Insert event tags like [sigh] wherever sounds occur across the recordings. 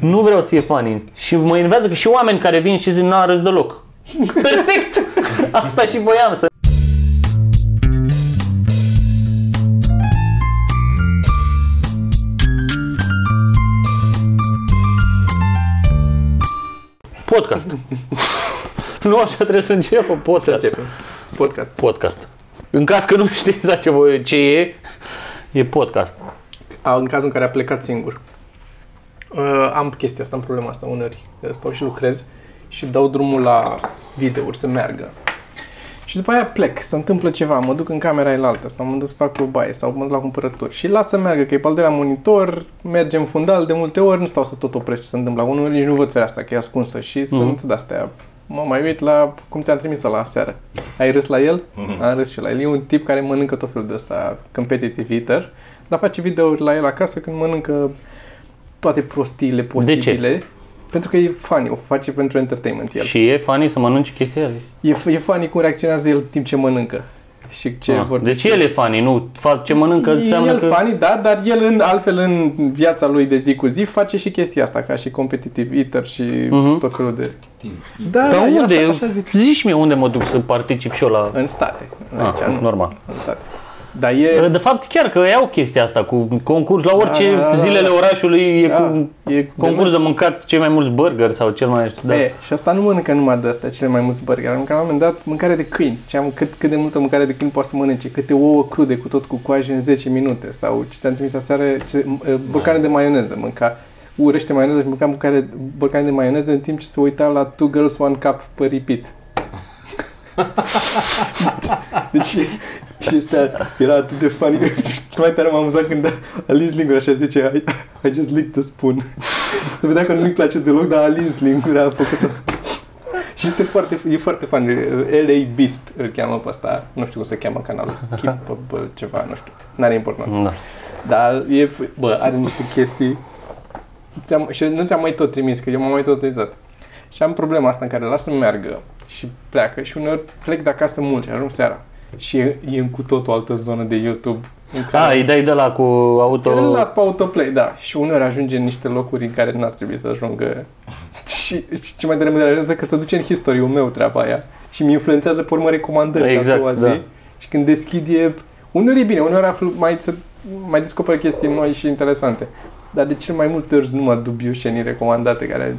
Nu vreau să fie funny. Și mă enervează că și oameni care vin și zic, n-a râs deloc. Perfect! [laughs] Asta și voiam să... Podcast. [laughs] nu așa trebuie să începă podcast. Începem. Podcast. Podcast. În caz că nu știți exact ce, voi, ce e, e podcast. A, în cazul în care a plecat singur. Uh, am chestia asta, am problema asta uneori. Stau și lucrez și dau drumul la videouri să meargă. Și după aia plec, se întâmplă ceva, mă duc în camera elaltă sau mă duc să fac o baie sau mă duc la cumpărături și las să meargă, că e pe al doilea monitor, merge în fundal, de multe ori nu stau să tot opresc ce se întâmplă. Unul nici nu văd fereastra, că e ascunsă și mm-hmm. sunt de-astea. Mă mai uit la cum ți-am trimis la seară. Ai râs la el? Mm-hmm. Am râs și la el. E un tip care mănâncă tot felul de ăsta, competitive eater, dar face videouri la el acasă când mănâncă toate prostiile posibile. De ce? Pentru că e funny, o face pentru entertainment el. Și e funny să mănânci chestia aia? E, e funny cum reacționează el în timp ce mănâncă. Și ce Ah, vorbește. deci el e funny, nu fac ce mănâncă înseamnă el că... funny, da, dar el în, altfel în viața lui de zi cu zi face și chestia asta, ca și competitive eater și Mhm. tot felul de... Da, Dar da, el unde? Așa, așa zic. Zici mie unde mă duc să particip și eu la... În state. Ah, Aici, nu. normal. În state. Dar e... De fapt, chiar că iau chestia asta cu concurs la orice Da, da, da, zilele da. orașului e Da, cu e concurs de mâncat cei mai mulți burger sau cel mai... Da. E, și asta nu mănâncă numai de astea, cele mai mulți burgeri. Am mâncat la un moment dat mâncare de câini. Și am cât, cât de multă mâncare de câini poate să mănânce. Câte ouă crude cu tot cu coajă în 10 minute. Sau ce ți-am trimis aseară, ce, m- borcane de maioneză. Mânca urăște maioneză și mânca mâncare, borcane de maioneză în timp ce se uita la Two Girls One Cup pe repeat. [laughs] deci și este, era atât de funny. Și mai tare m-am amuzat când a, a lins lingura și a zice I, I just licked a spoon. Se vedea că nu-i place deloc, dar a lins lingura, a făcut și este foarte, e foarte funny. LA Beast îl cheamă pe ăsta. Nu știu cum se cheamă canalul. Skip bă, ceva, nu știu. N-are importanță. Da. Dar e, bă, are niște chestii. Ți-am, și nu ți-am mai tot trimis, că eu m-am mai tot uitat. Și am problema asta în care lasă să meargă și pleacă și uneori plec de acasă mult și ajung seara. Și e, e în cu totul altă zonă de YouTube. În A, îi dai de la cu auto... îl las pe autoplay, da. Și uneori ajunge în niște locuri în care n-ar trebui să ajungă. [laughs] și, și ce mai tare mă deranjează că se duce în historiul meu treaba aia. Și mi influențează pe urmă recomandări Exact, la a doua zi. da. Și când deschid e... Uneori e bine, uneori aflu, mai, să, mai descoper chestii noi și interesante. Dar de cel mai multe ori numai dubiușenii recomandate care...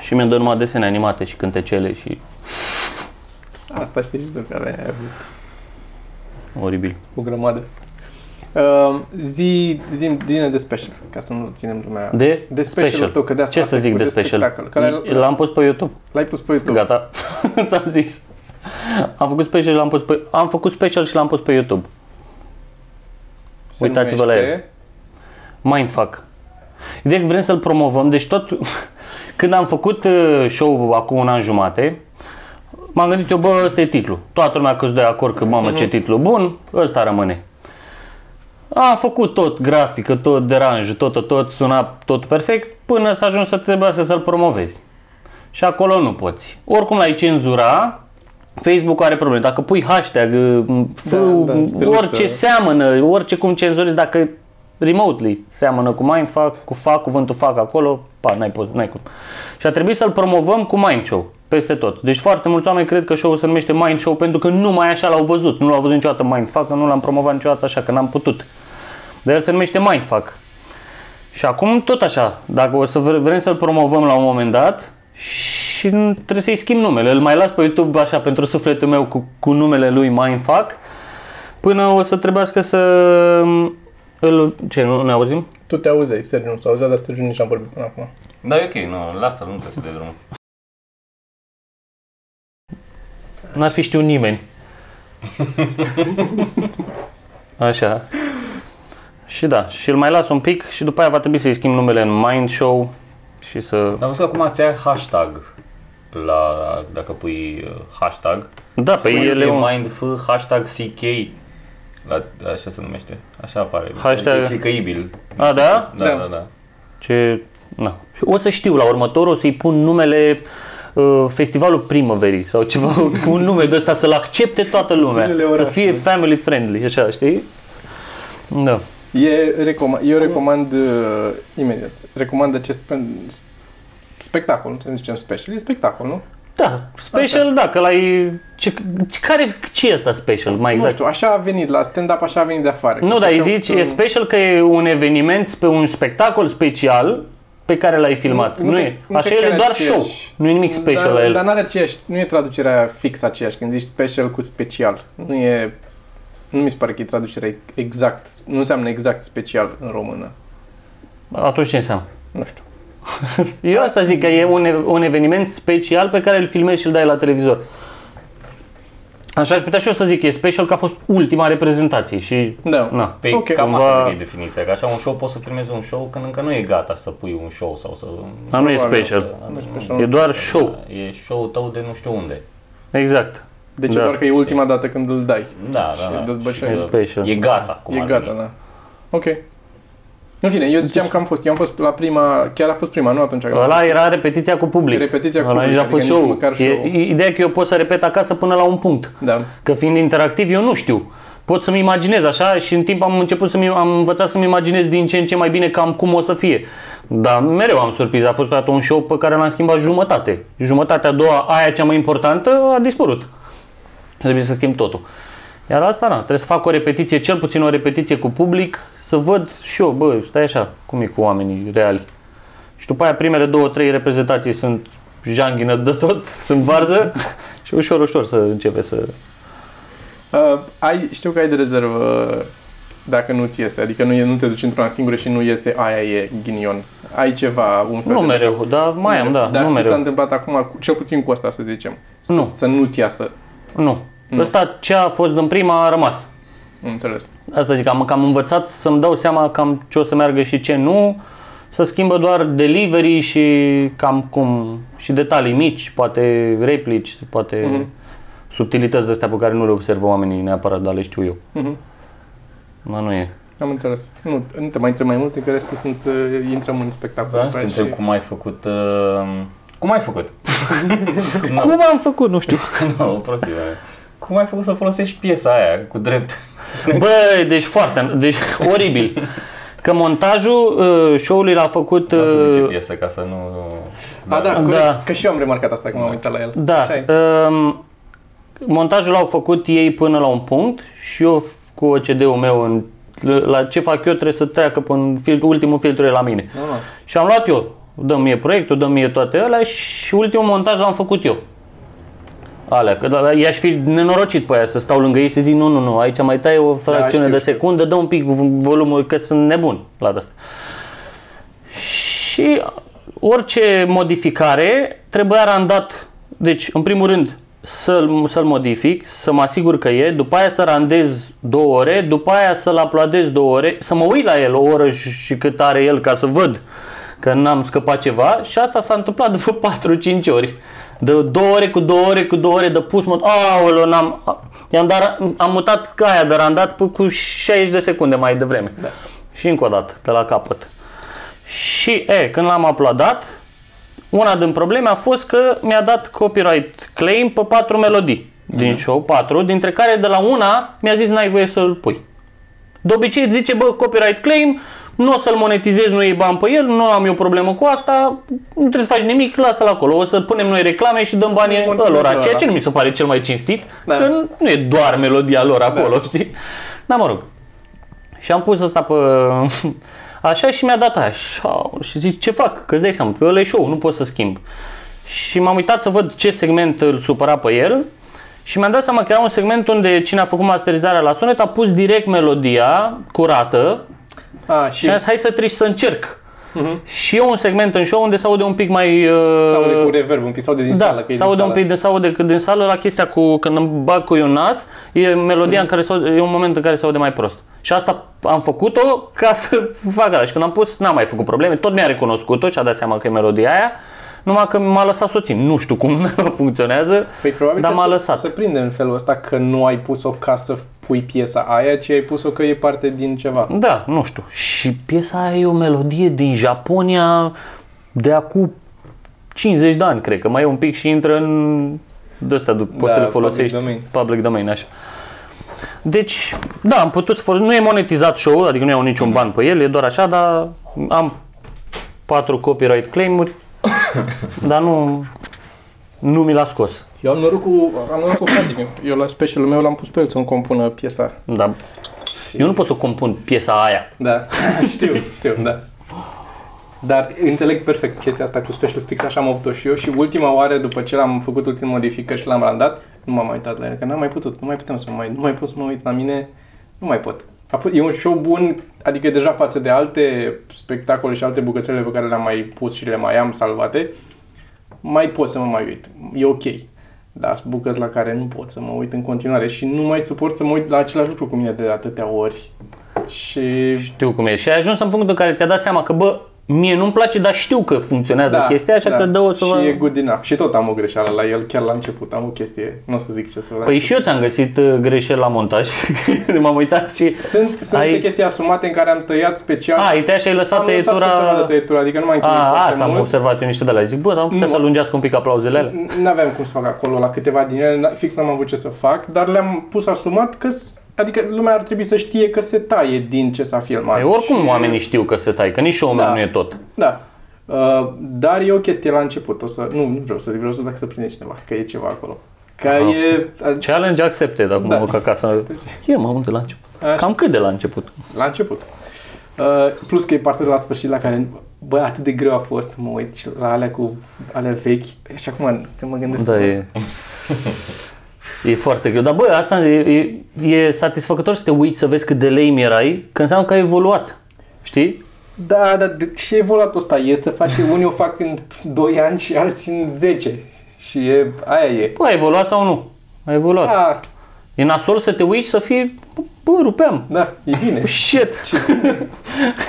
Și mi-a dat numai desene animate și cântecele și... Asta știi și tu care ai avut Oribil. o grămadă. Uh, zi, zi, zine de special, ca să nu ținem lumea... De, De special tău, că de asta Ce asta să e zic cu de de special? spectacol, că l-ai- L-am pus pe YouTube. L-ai pus pe YouTube. Gata. [laughs] Ți-am zis. Am făcut special și l-am pus pe... Am făcut special și l-am pus pe YouTube. Se Uitați-vă la numește- el. Mindfuck. Ideea că vrem să-l promovăm, deci tot... [laughs] Când am făcut uh, show acum un an jumate, m-am gândit eu, bă, ăsta e titlul. Toată lumea că de acord că, mamă, ce titlu bun, ăsta rămâne. Am făcut tot, grafică, tot deranjul, tot, tot, tot, suna tot perfect, până să ajungi să trebuiască să-l promovezi. Și acolo nu poți. Oricum l-ai cenzura, Facebook are probleme. Dacă pui hashtag, f, Da, da, steluță. orice seamănă, orice cum cenzurezi, dacă remotely seamănă cu Mindfuck, cu fac, cuvântul fac acolo, pa, n-ai, poz, n-ai cum. Și a trebuit să-l promovăm cu Mind Show, peste tot. Deci foarte mulți oameni cred că show-ul se numește Mind Show pentru că numai așa l-au văzut. Nu l-au văzut niciodată Mindfuck, că nu l-am promovat niciodată așa, că n-am putut. Dar el se numește Mindfuck. Și acum tot așa, dacă o să vre- vrem să-l promovăm la un moment dat și nu- trebuie să-i schimb numele. Îl mai las pe YouTube așa pentru sufletul meu cu, cu numele lui Mindfuck până o să trebuiască să îl... Ce, nu ne auzim? Tu te auzeai, Sergiu, nu s-a auzit, dar Sergiu nici am vorbit până acum. Da, e ok, nu, lasă, nu trebuie să dai drumul. N-ar fi știut nimeni. Așa. Și da, și îl mai las un pic și după aia va trebui să-i schimb numele în Mind Show și să... Dar am văzut că acum ți ai hashtag la, dacă pui uh, hashtag. Da, pe el e un... Mindf, hashtag CK. La, așa se numește. Așa apare. Hashtag- E clicăibil. A, da? Da, Da. da, da. Ce... Na. Și O să știu la următorul, o să-i pun numele uh, Festivalul Primăverii sau ceva, [laughs] un nume de ăsta să-l accepte toată lumea. Zilele Să orașului. fie family friendly, așa, știi? Da. E, recoma- eu recomand uh, imediat. Recomand acest pen- spectacol, nu să zicem special, e spectacol, nu? Da, special, da, că la e... Ce, care, ce e asta special, mai Nu exact? știu, așa a venit la stand-up, așa a venit de afară. Nu, Că dar îi făceau zici, un- e special că e un eveniment pe un spectacol special pe care l-ai filmat. Nu- Nu, nu e. cred- nu Așa cred că el e are doar aceeași. show. Nu e nimic special dar, la el. Dar n-are aceeași, nu e traducerea fix aceeași, când zici special cu special. Nu e, nu mi se pare că e traducerea exact, nu înseamnă exact special în română. Atunci ce înseamnă? Nu știu. [laughs] Eu asta zic că e un, e- un eveniment special pe care îl filmezi și îl dai la televizor. Așa aș putea și eu să zic, e special că a fost ultima reprezentație și... Da. Na. Pe Ok. cam Cumva- asta e definiția, că așa un show poți să filmezi un show când încă nu e gata să pui un show sau să... Dar nu e Probabil special. să- Nu e special. E doar show. E show tău de nu știu unde. Exact. Deci Da. doar că e ultima dată când îl dai. Da, Și da, da. după ce Și, e uh, special. E gata. Cum e ar gata, veni. da. Ok. În fine, eu ziceam că am fost, eu am fost la prima, chiar a fost prima, nu atunci. când am Ăla era repetiția cu public. Repetiția cu Ăla public, nici a adică fost nici show. măcar E, show. ideea e că eu pot să repet acasă până la un punct. Da. Că fiind interactiv, eu nu știu. Pot să-mi imaginez așa și în timp am început să-mi, am învățat să-mi imaginez din ce în ce mai bine cam cum o să fie. Dar mereu am surprins. A fost odată un show pe care l-am schimbat jumătate. Jumătatea a doua, aia cea mai importantă, a dispărut. Trebuie să schimb totul. Iar asta, na, trebuie să fac o repetiție, cel puțin o repetiție cu public, să văd și eu, bă, stai așa, cum e cu oamenii reali. Și după aia primele două, trei reprezentații sunt janghină de tot, [laughs] sunt varză [laughs] și ușor, ușor să începe să... Uh, ai, știu că ai de rezervă dacă nu ți iese, adică nu, e, nu te duci într-una singură și nu iese, aia e ghinion. Ai ceva, un fel Nu de... mereu, dar mai am, da, Dar nu ți s-a mereu. întâmplat acum, cu- cel puțin cu asta să zicem, să, Nu. să nu-ți iasă. Nu. Ăsta ce a fost în prima a rămas. Înțeles. Asta zic, am, că am învățat să-mi dau seama cam ce o să meargă și ce nu, să schimbă doar delivery și cam cum, și detalii mici, poate replici, poate Mhm. subtilități de astea pe care nu le observă oamenii neapărat, dar le știu eu. Mhm. Dar nu e. Am înțeles. Nu, nu te mai întreb mai multe, că restul sunt, uh, intrăm în spectacol. Vreau să te întreb cum ai făcut... Uh, cum ai făcut? nu, [laughs] Cum am făcut? Nu știu. [laughs] nu, o prostie. bă. Cum ai făcut să folosești piesa aia cu drept? Băi, deci foarte, deci [laughs] oribil. Că montajul uh, show-ului l-a făcut... Nu o să zice Uh, piesă ca să nu... A, da, Da. corect, că și eu am remarcat asta când m-am uitat la el. Da. Așa e. Um, montajul l-au făcut ei până la un punct și eu cu OCD-ul meu în, la ce fac eu trebuie să treacă până filtru, ultimul filtru e la mine. Nu, nu. Și am luat eu, dăm mie proiectul, dăm mie toate alea și ultimul montaj l-am făcut eu. Alea, că da, i-aș fi nenorocit pe aia să stau lângă ei și să zic nu, nu, nu, aici mai tai o fracțiune știu, de știu. secundă, dă un pic volumul, că sunt nebun la asta. Și orice modificare trebuia randat, deci în primul rând să-l, să-l modific, să mă asigur că e, după aia să randez două ore, după aia să-l uploadez două ore, să mă uit la el o oră și, și cât are el ca să văd că n-am scăpat ceva și asta s-a întâmplat de vreo 4-5 ori. De două ore cu două ore cu două ore de pus, mă, aoleo, n-am, i-am dat, am mutat aia de randat pe- cu 60 de secunde mai devreme. Da. Și încă o dată, de la capăt. Și, e, când l-am uploadat, una din probleme a fost că mi-a dat copyright claim pe patru melodii din show, patru, dintre care de la una mi-a zis n-ai voie să-l pui. De obicei îți zice, bă, copyright claim, nu o să-l monetizezi, nu iei bani pe el, nu am eu problemă cu asta, nu trebuie să faci nimic, lasă-l acolo. O să punem noi reclame și dăm banii Monetizezi ălora, ăla. ceea ce nu mi se pare cel mai cinstit, Da. că nu e doar melodia lor acolo, știi? Dar mă rog. Și am pus asta pe... [laughs] Așa și mi-a dat aia. Și, au, și zic, ce fac? Că îți dai seama, pe ăla e show, nu pot să schimb. Și m-am uitat să văd ce segment îl supăra pe el și mi-am dat seama că era un segment unde cine a făcut masterizarea la sunet a pus direct melodia curată A, și și am zis, hai să treci să încerc. Și eu un segment în show unde se aude un pic mai... Uh, se aude cu reverb un pic, se aude din da, sală, că e se aude din un sală. pic de, se aude că din sală la chestia cu când îmi bag cu un nas, e melodia în care se aude, e un moment în care se aude mai prost. Și asta am făcut-o ca să [laughs] fac asta. Și când am pus, n-am mai făcut probleme, tot mi-a recunoscut-o și a dat seama că e melodia aia, numai că m-a lăsat soții. Nu știu cum [laughs] funcționează, Păi probabil dar că m-a se, lăsat. se prinde în felul ăsta că nu ai pus-o ca să pui piesa aia, ci ai pus-o că e parte din ceva. Da, nu știu. Și piesa aia e o melodie din Japonia de acum 50 de ani, cred că. Mai e un pic și intră în de ăsta, poți să le public folosești domain. public domain, așa. Deci, da, am putut să folosesc. Nu e monetizat show adică nu iau niciun ban pe el, e doar așa, dar am patru copyright claim-uri, [coughs] dar nu, nu mi l-a scos. Eu am noroc cu, am noroc cu fratele meu. Eu la specialul meu l-am pus pe el să-mi compună piesa. Da. Eu nu pot să compun piesa aia. Da, [laughs] știu, știu, da. Dar înțeleg perfect chestia asta cu special fix, așa am avut-o și eu și ultima oară după ce l-am făcut ultimele modificări și l-am randat, nu m-am mai uitat la el, că n-am mai putut, nu mai puteam să mă mai, nu mai pot să mă uit la mine, nu mai pot. A fost, e un show bun, adică deja față de alte spectacole și alte bucățele pe care le-am mai pus și le mai am salvate, mai pot să mă mai uit, e ok. Dar sunt bucăți la care nu pot să mă uit în continuare și nu mai suport să mă uit la același lucru cu mine de atâtea ori. Și Știu cum e. Și ai ajuns în punctul în care ți-a dat seama că, bă, mie nu-mi place, dar știu că funcționează chestia, așa că dă-o să și vă... e good enough. Și tot am o greșeală la el, chiar la început. Am o chestie, nu o să zic ce să vă Păi și eu ți-am găsit uh, greșeli la montaj. M-am uitat și... Sunt, sunt Ai- niște chestii asumate în care am tăiat special. A, ai tăiat și ai lăsat am lăsat tăietura... să se vadă tăietura, adică nu m-am chinuit A, foarte asta am mult. observat eu niște de la Zic, bă, dar am putea Nu. să lungească un pic aplauzele alea. Nu aveam cum să fac acolo la câteva din ele, fix n-am avut ce să fac, dar le-am pus asumat că, s- adică lumea ar trebui să știe că se taie din ce s-a filmat. Păi oricum Și- oamenii știu că se tai, că nici show-ul Da. meu nu e tot. Da. Uh, dar e o chestie la început, o să, nu, nu vreau să zic, vreau să dacă să prinde cineva, că e ceva acolo. Că Aha. e, Challenge accepted, acum Da. mă duc acasă. E, mă, unde la început? Așa. Cam cât de la început? La început. Uh, plus că e partea de la sfârșit la care, bă, atât de greu a fost să mă uit și la alea cu alea vechi. Și acum, când mă gândesc... Da, e... [laughs] E foarte greu. Dar bă, asta e, e, e satisfăcător să te uiți să vezi cât de lame erai, că înseamnă că ai evoluat. Știi? Da, dar de, și evoluatul ăsta e să faci, unii o fac în 2 ani și alții în 10. Și e, aia e. Bă, ai evoluat sau nu? Ai evoluat. Da, E nasol să te uiți și să fii, bă, rupeam. da, e bine. Shit.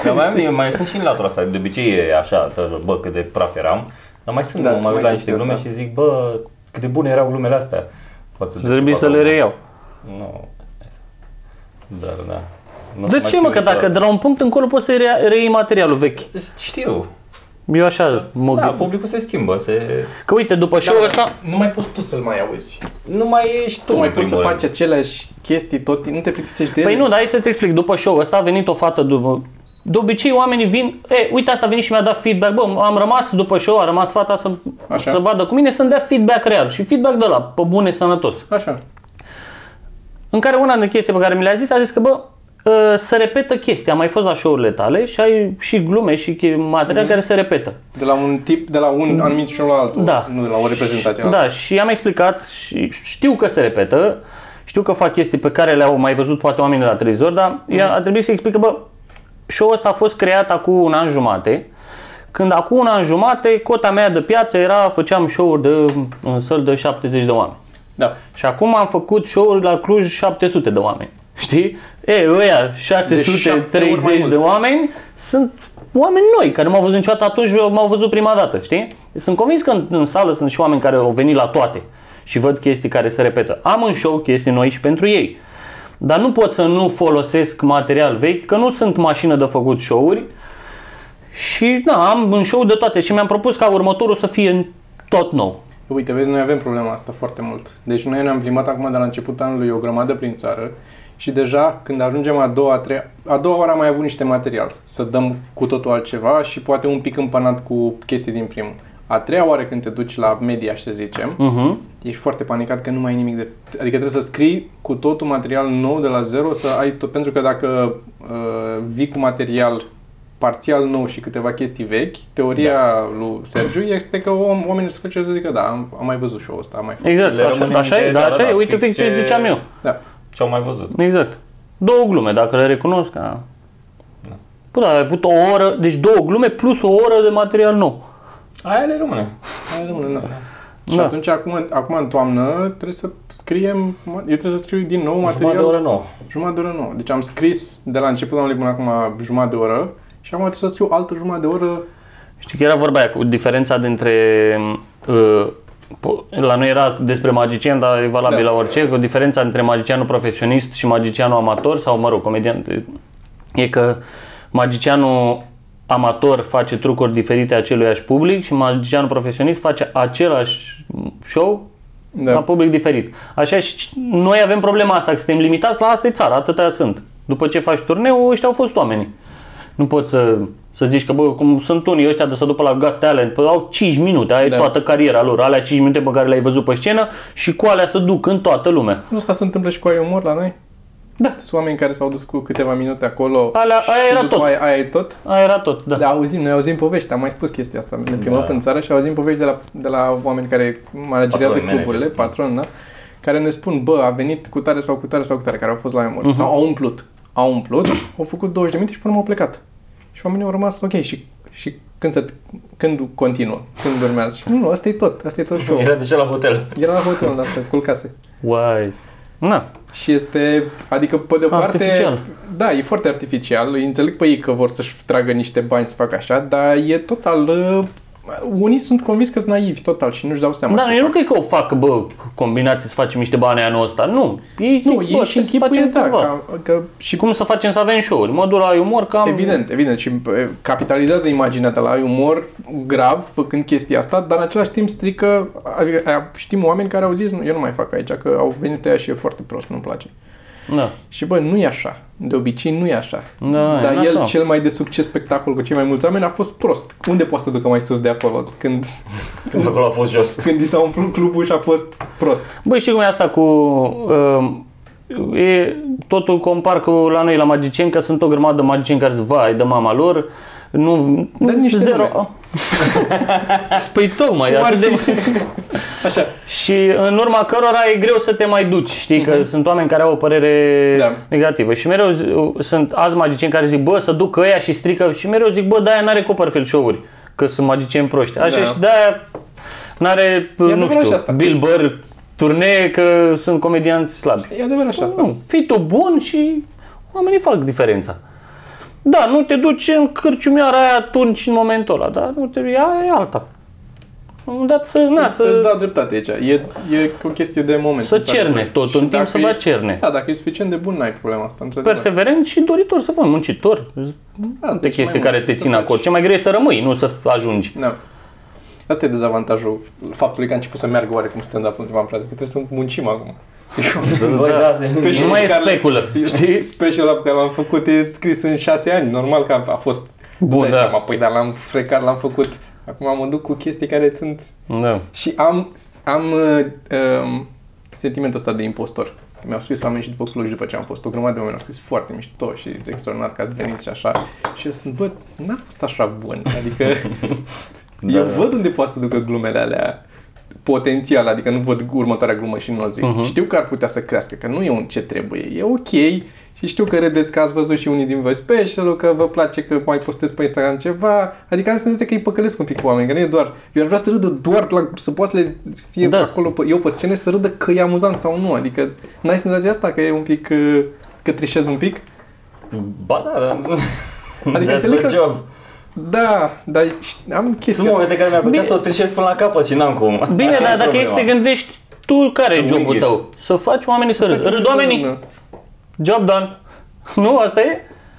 Dar mai, am, mai sunt și în latura asta, de obicei e așa, tă- bă, cât de praf eram, dar mai sunt, Da, da, mă mai uit mai la niște chestia glume asta. și zic, bă, cât de bune erau glumele astea. Față de Trebuie ce să fac le acum. reiau. Nu. Dar da. Nu De mai ce, știu mă? Că niciodată. dacă de la un punct încolo poți să rea- reiei materialul vechi. Știu. Eu așa mă Da, gând- publicul se schimbă, se... Că uite, după show-ul ăsta, Nu mai poți tu să-l mai auzi. Nu mai ești tu, Tu mai în poți să primul faci rând. aceleași chestii tot, nu te plictisești de ele. Păi nu, dar hai să-ți explic. După show ăsta a venit o fată după... De obicei oamenii vin, e, uite asta a venit și mi-a dat feedback, bă, am rămas după show, a rămas fata să, Așa. să vadă cu mine, să-mi dea feedback real și feedback de la pe bune, sănătos. Așa. În care una din chestii pe care mi le-a zis, a zis că, bă, ă, se repetă chestia, am mai fost la show-urile tale și ai și glume și che- material care se repetă. De la un tip, de la un anumit și la altul. Da. Nu de la o reprezentație la alta. Da, și am explicat și știu că se repetă, știu că fac chestii pe care le-au mai văzut poate oamenii la televizor, dar ea a trebuit să explic că, bă, show-ul ăsta a fost creat acum un an jumate, când acum un an jumate cota mea de piață era, făceam show-uri de, în săl de 70 de oameni. Da. Și acum am făcut show-uri la Cluj 700 de oameni. Știi? E, ăia șapte ori 630 mai de mult. oameni sunt oameni noi, care nu m-au văzut niciodată atunci, m-au văzut prima dată, știi? Sunt convins că în, în sală sunt și oameni care au venit la toate și văd chestii care se repetă. Am în show chestii noi și pentru ei. Dar nu pot să nu folosesc material vechi, că nu sunt mașină de făcut show-uri și da, am în show de toate și mi-am propus ca următorul să fie tot nou. Uite, vezi, noi avem problema asta foarte mult. Deci noi ne-am plimbat acum de la începutul anului o grămadă prin țară și deja când ajungem a doua, a treia, a doua oară am mai avut niște material să dăm cu totul altceva și poate un pic împănat cu chestii din primul. A treia oară când te duci la media, să zicem, Mhm. ești foarte panicat că nu mai ai nimic de... Adică trebuie să scrii cu totul material nou de la zero, să ai tot... Pentru că dacă uh, vii cu material parțial nou și câteva chestii vechi, teoria da. lui Sergiu este că om, oamenii se face să zică da, am, am mai văzut show-ul ăsta, am mai fost. Exact, Le așa, rămâne așa, e, minte, da, da, așa da, e, uite fix fix ce ce- ziceam eu. Da. Ce-au mai văzut. Exact. Două glume, dacă le recunosc. A... Păi da, ai avut o oră, deci două glume plus o oră de material nou. Aia le rămâne. Hai, rămâne, da. Și Da. atunci, acum, acum în toamnă, trebuie să scriem, eu trebuie să scriu din nou material. Jumătate de oră nouă. Jumătate de oră nouă. Deci am scris de la începutul anului până acum jumătate de oră și acum trebuie să scriu altă jumătate de oră. Știi că era vorba aia cu diferența dintre... Uh, po- la noi era despre magician, dar e valabil Da. la orice, cu diferența între magicianul profesionist și magicianul amator, sau mă rog, comedian, e că magicianul amator face trucuri diferite aceluiași public și magicianul profesionist face același show Da. La public diferit. Așa și noi avem problema asta, că suntem limitați la asta e țara, atâtea sunt. După ce faci turneu, ăștia au fost oamenii. Nu poți să, să zici că, bă, cum sunt unii ăștia de să după la Got Talent, păi au 5 minute, ai Da. toată cariera lor, alea 5 minute pe care le-ai văzut pe scenă și cu alea să duc în toată lumea. Nu asta se întâmplă și cu ai umor la noi? Da. Sunt oameni care s-au dus cu câteva minute acolo Alea- și aia era după tot. Aia, aia e tot? Aia era tot, da. Da, auzim, noi auzim povești, am mai spus chestia asta. Ne plimbăm Da. în țară și auzim povești de la, de la oameni care managerează Patroni, cluburile, manageri. patron, da? care ne spun, bă, a venit cu tare sau cu tare sau cu tare, care au fost la memori. Mhm. Uh-huh. Sau au umplut. Au umplut, au făcut 20 de minute și până au plecat. Și oamenii au rămas, ok, și, și când, se, când continuă, când urmează. Și nu, nu, asta e tot, asta e tot [laughs] show. Era deja la hotel. Era la hotel, dar se culcase. Uai. Na, Și este, adică pe de o parte, Artificial. da, e foarte artificial, îi înțeleg pe ei că vor să-și tragă niște bani să facă așa, dar e total, uh, unii sunt convins că sunt naivi total și nu-și dau seama. da, ce eu nu fac. cred că o fac, bă, combinații să facem niște bani anul ăsta. Nu. Ei, Nu, zic, bă, ei și trebuie să închipuie, facem da, ceva. că, că, și Și cum să facem să avem show-uri? Mă duc la umor cam... Evident, evident. Și e, capitalizează imaginea de la ai umor grav făcând chestia asta, dar în același timp strică, adică, aia, știm oameni care au zis, nu, eu nu mai fac aici, că au venit aia și e foarte prost, nu-mi place. Da. Și bă, nu e așa. De obicei nu e așa. Da, Dar e el, așa. cel mai de succes spectacol cu cei mai mulți oameni a fost prost. Unde poate să ducă mai sus de acolo? Când, Când acolo a fost jos. [laughs] când i s-a umplut clubul și a fost prost. Băi, știi cum e asta cu... Uh, e, totul compar cu la noi la magicieni, că sunt o grămadă de magicieni care zic, vai, de mama lor, nu... Dar niște nume. Zero. [laughs] păi tocmai, Cum ar atât de... fi? [laughs] Așa. Și în urma cărora e greu să te mai duci, știi, că sunt oameni care au o părere Da. negativă și mereu zi- sunt alți magicieni care zic, bă, să duc ăia și strică și mereu zic, bă, de-aia n-are Copperfield show-uri, că sunt magicieni proști. Așa Da. și de-aia n-are, nu adevărat și știu, asta. Bill Burr turnee că sunt comedianți slabi. E adevărat și asta. Nu, fii tu bun și oamenii fac diferența. Da, nu te duci în cârciumioara aia atunci în momentul ăla, dar nu te ea e alta. La un moment dat să, na, Îți, îți să, dau dreptate aici. E, e o chestie de moment. Să într-adevăr. cerne tot, Și în timp dacă să va e- cerne. Da, dacă e suficient de bun, n-ai problema asta. într-adevăr. perseverent și doritor să fii muncitor. Da, Multe deci chestii mai care mult te să țin faci. acolo. Ce mai greu e să rămâi, nu să ajungi. Da. Asta e dezavantajul faptului că a început să meargă oarecum stand-up în ultima perioadă, că trebuie să muncim acum. Băi, da, Special Nu mai e pe care- speculă, știi? Specialul pe care l-am făcut e scris în șase ani. Normal că a, a fost Bun, dai da. Seama, păi, dar l-am frecat, l-am făcut. Acum mă duc cu chestii care sunt... Da. Și am, am uh, um, sentimentul ăsta de impostor. Mi-au scris oameni și după Cluj, după ce am fost o grămadă de oameni, au scris foarte mișto și extraordinar că ați venit și așa. Și eu sunt, bă, n-a fost așa bun. Adică [laughs] eu Da. văd unde poate să ducă glumele alea potențial, adică nu văd următoarea glumă și nu o zic. Mhm. Știu că ar putea să crească, că nu e un ce trebuie, e ok și știu că râdeți că ați văzut și unii din voi special că vă place că mai postez pe Instagram ceva, adică asta înseamnă că îi păcălesc un pic cu oameni, că nu e doar, eu aș vrea să râdă doar, la, să poată să le fie Da. acolo, pe, eu pe scenă să râdă că e amuzant sau nu, adică n-ai senzația asta că e un pic, uh, că trișez un pic? Ba da, da. Adică That's înțeleg my că- job. Da, dar ș- am chestia Sunt asta. momente care mi-ar plăcea Bine. să o trișez până la capăt și n-am cum. Bine, [laughs] Aia e dar dacă problema. ești să te gândești, tu care e Să jobul wing it. tău? Să faci oamenii să, râd. Facem Râd să oamenii, râdă. job done. [laughs] Nu, asta e?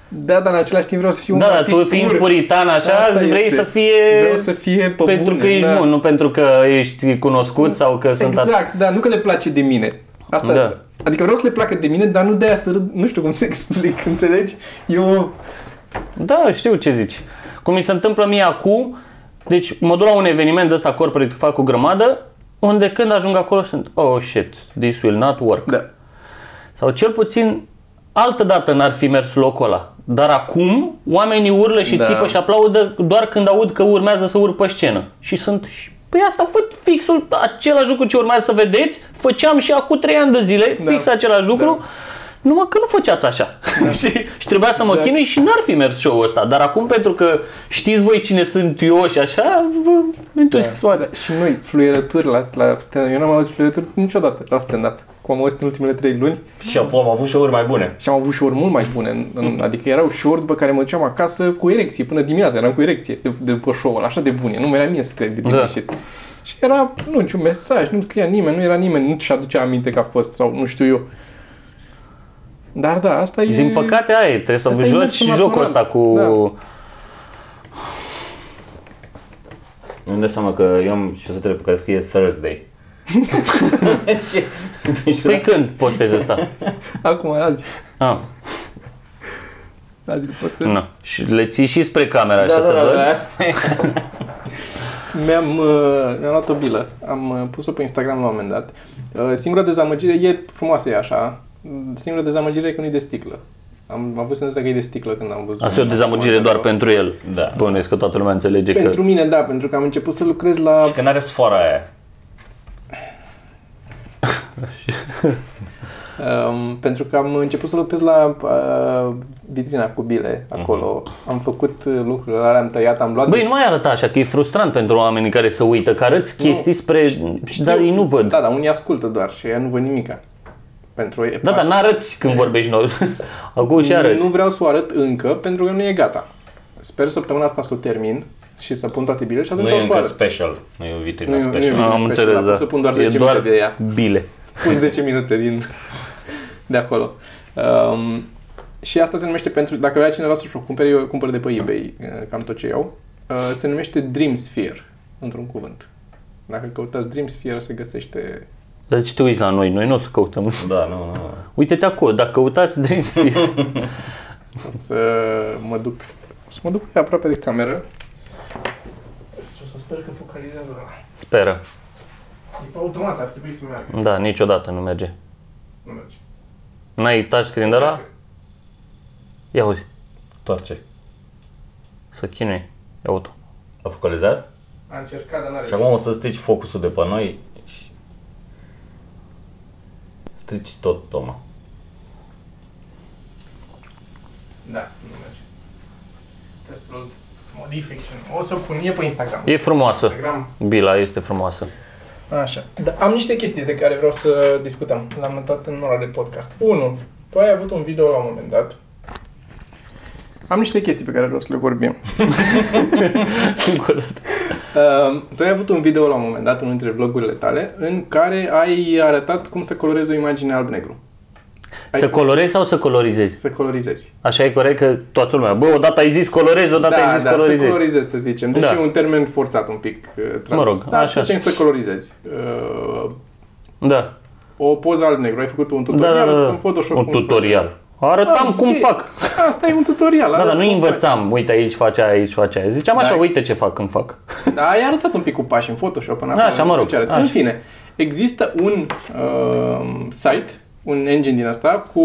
Da, dar în același timp vreau să fiu Da, un dar artist tu fiind pur. puritan așa, Asta vrei este. să fie... Vreau să fie pe pentru bune, că ești da. bun, nu pentru că ești cunoscut sau că sunt... at- Exact, da, nu că le place de mine. Asta, Da. Adică vreau să le placă de mine, dar nu de aia să râd, nu știu cum [laughs] să explic, înțelegi? Eu, Da, știu ce zici. Cum mi se întâmplă mie acum, deci mă duc la un eveniment de ăsta corporate, fac o grămadă, unde când ajung acolo sunt, oh shit, this will not work. da, Sau cel puțin altă dată n-ar fi mers locul ăla. Dar acum oamenii urlă și Da. țipă și aplaudă doar când aud că urmează să urc pe scenă. Și sunt și Păi asta fă fixul același lucru ce urmează să vedeți, făceam și acum 3 ani de zile, Da. fix același lucru, Da. Numai că nu făceați așa. [laughs] și, și trebuia să mă Exact. chinui și n-ar fi mers show-ul ăsta. Dar acum pentru că știți voi cine sunt eu și așa, vă entuziasmați. da. Și noi, fluierături la, la stand-up, eu n-am auzit fluierături niciodată la stand-up. Cum am auzit în ultimele 3 luni Și am, am avut show-uri mai bune. și am avut show-uri mult mai bune. În, în, adică erau show-uri după care mă duceam acasă cu erecție, până dimineața eram cu erecție de, de după show-ul, așa de bune. Nu mi-era mie să cred de bine Da. ieșit. Și era, nu, niciun mesaj, nu scria nimeni, nu era nimeni, nu și aducea aminte că a fost sau nu știu eu. Dar da, asta e... Din păcate aia e, trebuie să Asta e joci mersul și jocul natural. ăsta cu... Da. Îmi dau seama că eu am și o să trebuie pe care scrie Thursday. [laughs] Păi când postezi asta? Acum, azi. Ah, Azi îl postez. na. Și le ții și spre camera Da, așa să da, văd? da, da. Mi-am, uh, mi-am luat o bilă. Am uh, pus-o pe Instagram la un moment dat. Uh, Singura dezamăgire, e frumoasă e așa. Singura dezamăgire e că nu e de sticlă. Am, am avut senzația că e de sticlă când am văzut. Asta e o dezamăgire doar pentru el. Da. Bănuiesc că toată lumea înțelege că... Pentru mine, da, pentru că am început să lucrez la... Și că n-are sfoara aia. Um, pentru că am început să lucrez la uh, vitrina cu bile acolo. Am făcut uh, lucrurile alea, am tăiat, am luat... Băi, nu mai arăta așa, că e frustrant pentru oamenii care să uită, că arăți chestii spre... Știu. Dar ei nu văd. Da, da, unii ascultă doar și ei nu văd nimica. Pentru ei, Da, dar n-arăți când vorbești noi. [laughs] Acum și arăți. Nu vreau să o arăt încă, pentru că nu e gata. Sper săptămâna asta să o termin și să pun toate bilele și atunci Nu o e să o încă arăt. special. Nu e o vitrină Nu e- nu e special. bine Am special, înțeles, dar da. pot să pun doar e 10 doar minute de ea. bile. [laughs] Pun 10 minute din, de acolo. Um, și asta se numește pentru, dacă vrea cineva să-și o cumpere, eu cumpăr de pe eBay, uh, cam tot ce iau. Uh, se numește Dream Sphere, într-un cuvânt. Dacă căutați Dream Sphere, se găsește... Dar de ce te uiți la noi? Noi nu o să căutăm. Da, nu, nu. Uite-te acolo, dacă căutați Dream [laughs] Sphere. O să mă duc, o să mă duc aproape de cameră. O să sper că focalizează. Speră. E pe automat, ar trebui să meargă. Da, niciodată nu merge. Nu merge. N-ai touchscreen de la? Ia uzi, Toarce. să chinui. Ia uite. A focalizat? A încercat, dar n-are. Și acum o să strici focusul de pe noi și... Strici tot, Toma. Da, nu merge. Trebuie să-l modific și o să pun, e pe Instagram. E frumoasă. Instagram. Bila este frumoasă. Așa. Da, am niște chestii de care vreau să discutăm. Le-am notat în ora de podcast. 1. Tu ai avut un video la un moment dat. Am niște chestii pe care vreau să le vorbim. [laughs] [laughs] Încă o dată. Uh, tu ai avut un video la un moment dat, unul dintre vlogurile tale, în care ai arătat cum să colorezi o imagine alb-negru. Ai- Să colorezi sau să colorizezi? Să colorizezi. Așa e corect că toată lumea. Bă, odată ai zis colorezi, odată ai Da, zis da, să colorizezi. colorizezi, să zicem. Deci Da. e un termen forțat un pic uh, tradus. Mă rog, Dar așa. să zicem să colorizezi. Uh, Da. o poză alb-negru, ai făcut un Da, tutorial da, da. în Photoshop. Un cum se tutorial. Arătam Ah, cum e. fac. face. Asta e un tutorial. Da, dar arăți nu cum învățam. Uite, aici face aia, aici face aia. Ziceam așa, Da. uite ce fac când fac. faci. Da, ai arătat un pic cu pași în Photoshop până Da, acum, așa, mă rog, ce arăți. așa. În fine, există un uh, site, un engine din asta, cu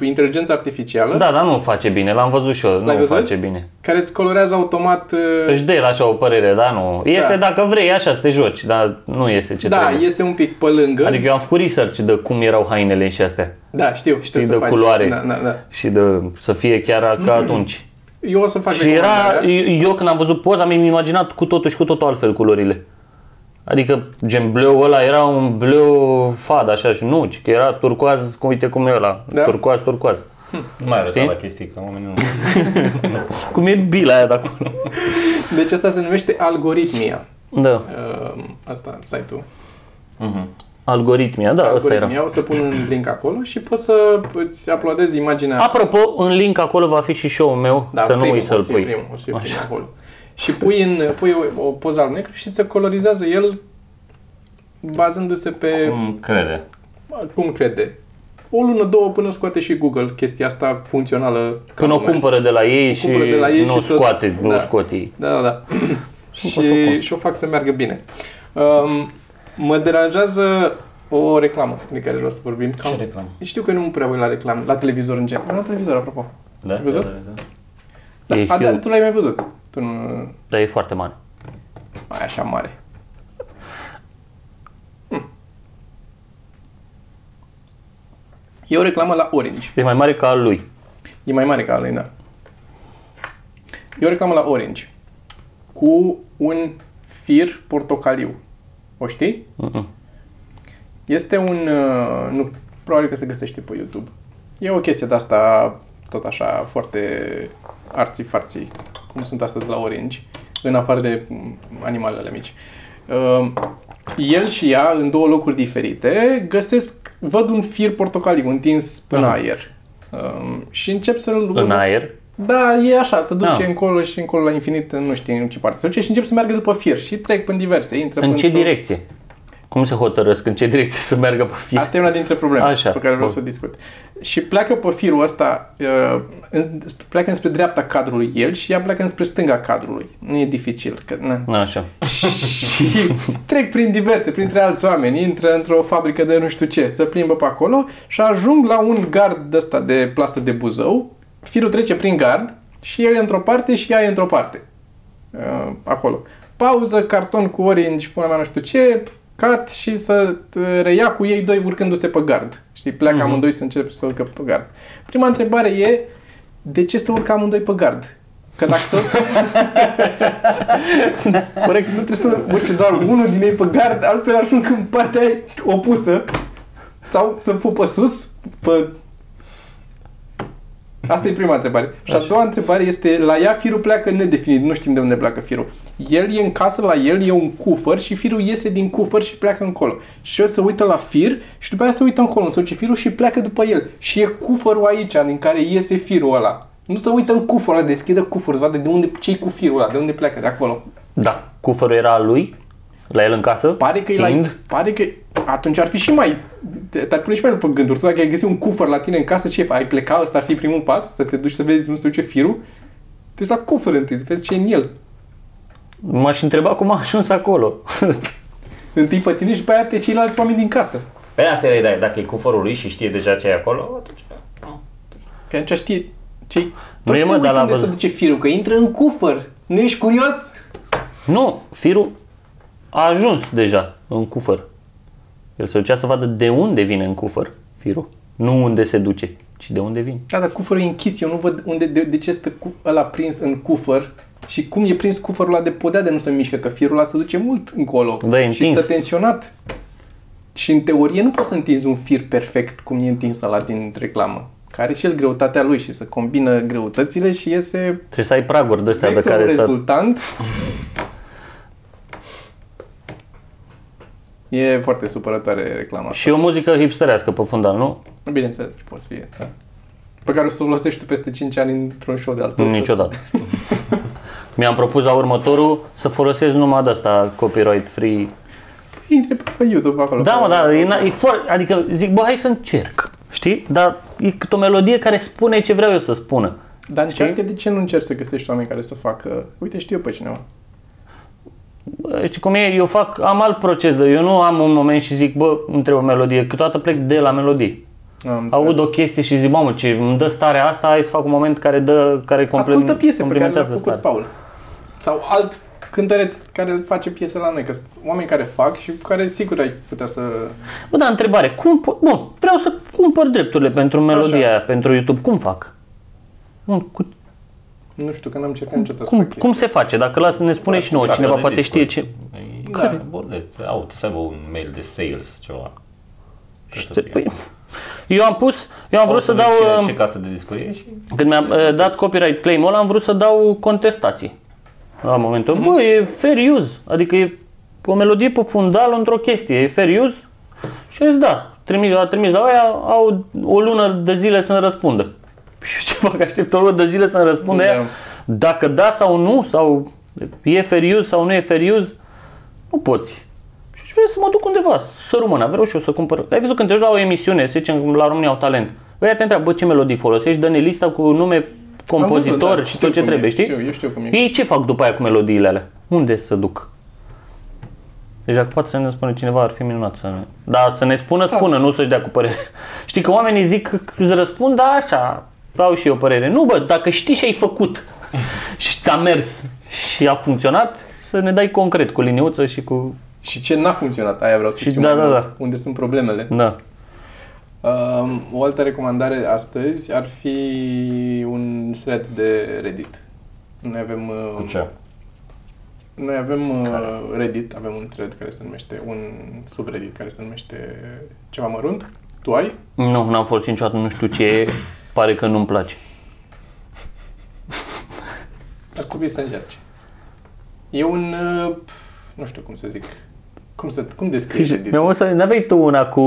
inteligență artificială, Da, dar nu o face bine. L-am văzut și eu. Nu o văzut? face bine. care îți colorează automat... Uh, Își dă el așa o părere, da? Nu. Iese Da. dacă vrei, așa să te joci, dar nu iese ce da, trebuie. iese un pic pe lângă. Adică eu am făcut research de cum erau hainele și astea. Da, știu, știu Știi, să de faci. culoare. Da, da, da. Și de să fie chiar ca atunci. Eu o să fac Și era, recomandarea. eu când am văzut poza, mi-am imaginat cu totul și cu totul altfel culorile. Adică gen bleu ăla era un bleu fad așa și nu, ci că era turcoaz, cum uite cum e ăla, Da? turcoaz, turcoaz. Nu mai arăta Știi? la chestii, că oamenii nu... [laughs] Cum e bila aia de acolo. Deci asta se numește algoritmia. Da, Uh, asta, site-ul. Mhm. Algoritmia, da, asta algoritmia. era. O să pun un link acolo și poți să îți uploadezi imaginea. Apropo, în link acolo va fi și show-ul meu, Da, să nu primul, uiți o să-l să fie pui. Primul, o să fie primul acolo. Și pui, în, pui o, o poză al negru și ți colorizează el bazându-se pe Cum crede? cum crede. O lună, două până scoate și Google chestia asta funcțională. ca Când o lumea. cumpără de la ei și cumpără de la ei nu și o tot- scoate, nu da. o scot ei. Da, da, da. să și, și o fac să meargă bine. Um, mă deranjează o reclamă de care vreau să vorbim. Ce reclamă? Știu că nu mă prea uit la reclamă, la televizor în general. La televizor, apropo. Da? Ai văzut? Da, da, da. Da, E a, și da, eu. tu l-ai mai văzut. Tu nu Dar e foarte mare. mai așa mare. Hm. E o reclamă la Orange. E mai mare ca al lui. E mai mare ca al lui, da. E o reclamă la Orange. Cu un fir portocaliu. O știi? Mm-mm. Este un... uh, Nu, probabil că se găsește pe YouTube. E o chestie de asta, tot așa, foarte arții-farții, cum sunt astea de la Orange, în afară de mm, animalele mici. Uh, El și ea, în două locuri diferite, găsesc, văd un fir portocaliu întins până Aha. aer. Um, și încep să-l... În aer. Da, e așa, se duce Ah. încolo și încolo la infinit, nu știu în ce parte se duce și încep să meargă după fir și trec până diverse, intră În până ce direcție? Cum se hotărăsc în ce direcție să meargă pe fir? Asta e una dintre probleme Așa. pe care vreau să o discut. Și pleacă pe firul ăsta, uh, în- pleacă înspre dreapta cadrului el și ea pleacă înspre stânga cadrului. Nu e dificil. Că, na. Așa. și trec prin diverse, printre alți oameni, intră într-o fabrică de nu știu ce, se plimbă pe acolo și ajung la un gard ăsta de plasă de Buzău, firul trece prin gard și el e într-o parte și ea e într-o parte. Uh, acolo. Pauză, carton cu orange, până mea nu știu ce, cut și să uh, reia cu ei doi urcându-se pe gard. Știi, pleacă amândoi să începe să urcă pe gard. Prima întrebare e, de ce să urcă amândoi pe gard? Că dacă să... [laughs] Corect, nu trebuie să urce doar unul din ei pe gard, altfel ajung în partea aia opusă. Sau să pupă sus, pe... Asta e prima întrebare. Și a doua întrebare este, la ea firul pleacă nedefinit, nu știm de unde pleacă firul. El e în casă, la el e un cufăr și firul iese din cufăr și pleacă încolo. Și el se uită la fir și după aia se uită încolo, se duce firul și pleacă după el. Și e cufărul aici, din care iese firul ăla. Nu se uită în cufărul ăla, deschide cufărul, vadă de unde, ce cu firul ăla, de unde pleacă, de acolo. Da. Cufărul era al lui? La el în casă? Pare că e la... Fiind? Pare că atunci ar fi și mai... te- Te-ar pune și mai după gânduri. Tu dacă ai găsit un cufăr la tine în casă, ce ai pleca? Ăsta ar fi primul pas? Să te duci să vezi unde se duce firul? Tu ești la cufăr întâi, să vezi ce e în el. M-aș întreba cum a ajuns acolo. Întâi pe tine și pe aia pe ceilalți oameni din casă. Pe asta e ideea, dacă e cufărul lui și știe deja ce e acolo, atunci... Că atunci știe ce Nu e, mă, dar la unde se văzut. duce firul, că intră în cufăr. Nu ești curios? nu, firul a ajuns deja în cufăr. El se ducea să vadă de unde vine în cufăr firul. Nu unde se duce, ci de unde vine. Da, dar cufărul e închis. Eu nu văd unde, de, de ce stă cu, ăla prins în cufăr și cum e prins cufărul ăla de podea de nu se mișcă, că firul ăla se duce mult încolo Da, e și întins. stă tensionat. Și în teorie nu poți să întinzi un fir perfect cum e întins ăla din reclamă. Care are și el greutatea lui și să combină greutățile și iese Trebuie să ai praguri de astea pe vectorul care să... rezultant. E foarte supărătoare reclama asta. Și o muzică hipsterească pe fundal, nu? Bineînțeles, ce poți fi. Da. Pe care o să o folosești tu peste 5 ani într-un show de altă Niciodată. [laughs] Mi-am propus la următorul să folosesc numai de asta copyright free. Intre pe YouTube acolo. Da, pe- mă, da, e, na- e foarte, adică zic, bă, hai să încerc, știi? Dar e cât o melodie care spune ce vreau eu să spună. Dar încearcă de ce nu încerci să găsești oameni care să facă... Uite, știu eu pe cineva. Bă, Știi cum e? Eu fac, am alt proces, de, eu nu am un moment și zic, bă, îmi trebuie o melodie, câteodată plec de la melodie. Am înțeles. Aud o chestie și zic, mamă, ce îmi dă starea asta, hai să fac un moment care dă, care complem- Ascultă piese pe care le-a complimentează făcut starea. Paul. Sau alt cântăreț care face piese la noi, că sunt oameni care fac și cu care sigur ai putea să... Bă, da, întrebare, cum, po- bun, vreau să cumpăr drepturile pentru melodia Așa. aia, pentru YouTube, cum fac? Bun, cu, Nu știu, că n-am încercat niciodată să cum, fac cum se face? Dacă las, ne spune și nouă, Casa cineva de poate știe discuri. ce... E- Da. Care? Bordez. Au, trebuie să aibă un mail de sales, ceva. Trebuie să fie. Păi, eu am pus, eu am Au vrut să vezi dau, ce- Ce uh, casă de discuri e și... când mi-am uh, dat copyright claim-ul ăla, am vrut să dau contestații. La momentul, Mhm. bă, e fair use, adică e o melodie pe fundal într-o chestie, e fair use? Și am zis, da, trimis, a trimis la aia, au o lună de zile să-mi răspundă. Și eu ce fac, aștept o lună de zile să-mi răspundă Da. ea? Dacă da sau nu, sau e fair use sau nu e fair use, nu poți. Și aș vrea să mă duc undeva, să rămână, vreau și eu să cumpăr. Ai văzut când te duci la o emisiune, să zicem la România au talent. Băi, te întreabă, bă, ce melodii folosești, dă-ne lista cu nume compozitor Am văzut, da, și știu tot ce cum e, trebuie, știi? Știu, eu știu cum e. Ei ce fac după aia cu melodiile alea? Unde să duc? Deci dacă poate să ne spună cineva, ar fi minunat să ne... Dar să ne spună, Da. spună, nu să-și dea cu părere. [laughs] Știi că oamenii zic, îți răspund, da, așa, dau și eu părere. Nu, bă, dacă știi și ai făcut [laughs] și ți-a mers și a funcționat, să ne dai concret cu liniuță și cu... Și ce n-a funcționat, aia vreau să Și știu da, mai da, mult, da. unde sunt problemele. Da. Um, o altă recomandare astăzi ar fi un thread de Reddit. Noi avem, uh, Ce? noi avem uh, Reddit, avem un thread care se numește, un subreddit care se numește ceva mărunt. Tu ai? Nu, n-am folosit niciodată, nu știu ce e, [coughs] pare că nu-mi place. Ar trebui să încerci. E un, uh, nu știu cum să zic, cum, să, cum descrii Reddit? Mi-am să n-aveai tu una cu...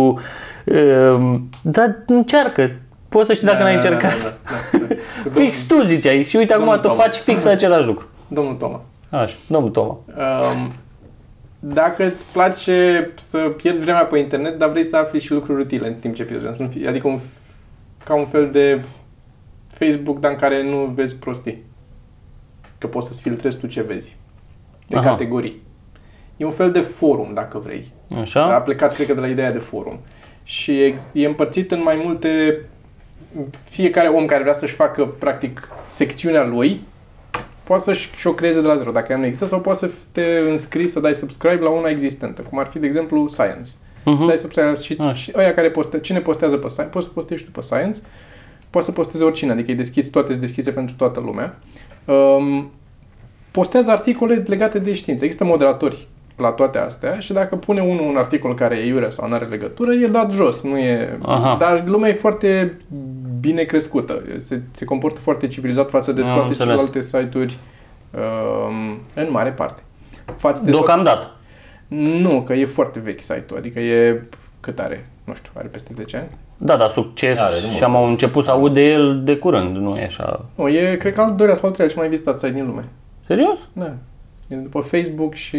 Uh, dar încearcă. Poți să știi dacă n-ai încercat. Da, da, da, da. [laughs] Cu Fix tu ziceai și uite acum Domnul tu Toma. faci fix același lucru. Domnul Toma. Așa, domnul Toma. Um, dacă îți place să pierzi vremea pe internet, dar vrei să afli și lucruri utile în timp ce pierzi vremea. Să nu fie- Adică un, ca un fel de Facebook, dar în care nu vezi prostii. Că poți să-ți filtrezi tu ce vezi. De Aha. categorii. E un fel de forum, dacă vrei. Așa? A plecat, cred că, de la ideea de forum. Și ex- e împărțit în mai multe... Fiecare om care vrea să-și facă, practic, secțiunea lui, poate să-și și o creeze de la zero, dacă ea nu există, sau poate să te înscrii, să dai subscribe la una existentă, cum ar fi, de exemplu, Science. Mhm. Dai subscribe și, Așa. și ăia care poste, cine postează pe Science, poți să postezi și tu pe Science, poți să posteze oricine, adică e deschis, toate sunt deschise pentru toată lumea. Um, postează articole legate de știință. Există moderatori la toate astea și dacă pune unul un articol care e iurea sau nu are legătură, e dat jos. Nu e... Aha. Dar lumea e foarte bine crescută. Se, se comportă foarte civilizat față de Am toate înțeles. celelalte site-uri um, în mare parte. Față de tot- Deocamdată. Nu, că e foarte vechi site-ul. Adică e... Cât are? Nu știu, are peste 10 ani? Da, dar succes Are, nu mă și am început să aud de el de curând, nu e așa. Nu, e, cred că al doilea sau al treilea cel mai vizitat site din lume. Serios? Da. E după Facebook și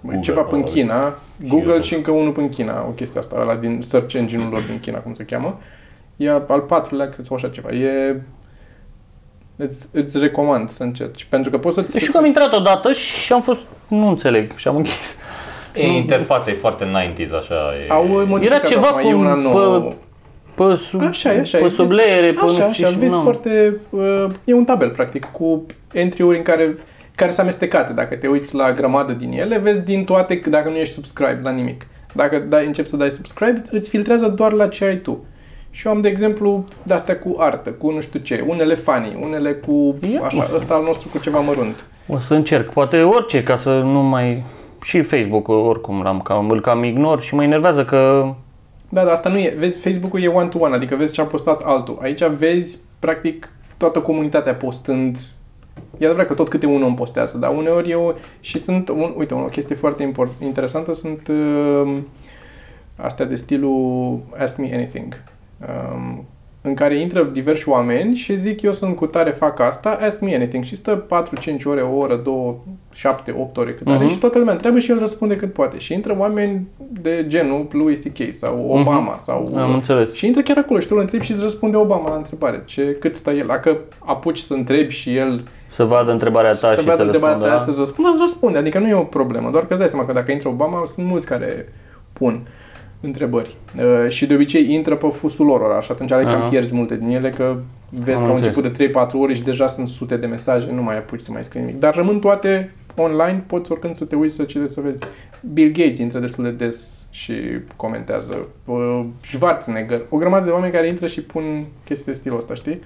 Google, ceva pe probabil. China, Google YouTube. și încă unul pe în China, o chestie asta, ăla din search engine-ul lor din China, cum se cheamă. E al patrulea, cred, sau așa ceva. E... Îți, îți recomand să încerci, pentru că poți să-ți... Știu că am intrat odată și am fost, nu înțeleg, și am închis. E, interfața e foarte 90s, așa. E... Au modificat Era ceva acum, e cu- una nouă. pe- Pe sub, Așa e, așa e. pe sub Vezi- leere, pe așa, nu știu așa, și vezi nu. foarte... Uh, e un tabel, practic, cu entry-uri în care care sunt amestecate. Dacă te uiți la grămadă din ele, vezi din toate, dacă nu ești subscribe la nimic. Dacă dai, începi să dai subscribe, îți filtrează doar la ce ai tu. Și eu am, de exemplu, de-astea cu artă, cu nu știu ce, unele funny, unele cu, Ia, așa, ăsta al nostru cu ceva mărunt. O să încerc, poate orice, ca să nu mai... Și Facebook-ul oricum l-am cam, îl cam ignor și mă enervează că... Da, dar asta nu e. Vezi, Facebook-ul e one-to-one, adică vezi ce a postat altul. Aici vezi, practic, toată comunitatea postând. E adevărat că tot câte un om postează, dar uneori eu... Și sunt, un, uite, o chestie foarte import, interesantă sunt uh, astea de stilul Ask Me Anything. Um, în care intră diversi oameni și zic eu sunt cu tare, fac asta, ask me anything. Și stă 4-5 ore, o oră, 2, 7, 8 ore cât are Mhm. și toată lumea întreabă și el răspunde cât poate. Și intră oameni de genul Louis C.K. sau Obama sau... Am înțeles. Și intră chiar acolo și tu îl întrebi și îți răspunde Obama la întrebare. Ce, cât stă el? Dacă apuci să întrebi și el Să vadă întrebarea ta să și vadă să întrebarea răspundă. ta da? astăzi, răspunde, îți răspunde. Adică nu e o problemă. Doar că îți dai seama că dacă intră Obama, sunt mulți care pun întrebări. Uh, și de obicei intră pe fusul lor și atunci ale cam Aha. pierzi multe din ele că vezi Am că au înțeles. început de 3-4 ore și deja sunt sute de mesaje, nu mai apuci să mai scrii nimic. Dar rămân toate online, poți oricând să te uiți să citești să vezi. Bill Gates intră destul de des și comentează. Uh, Schwarzenegger. O grămadă de oameni care intră și pun chestii de stilul ăsta, știi?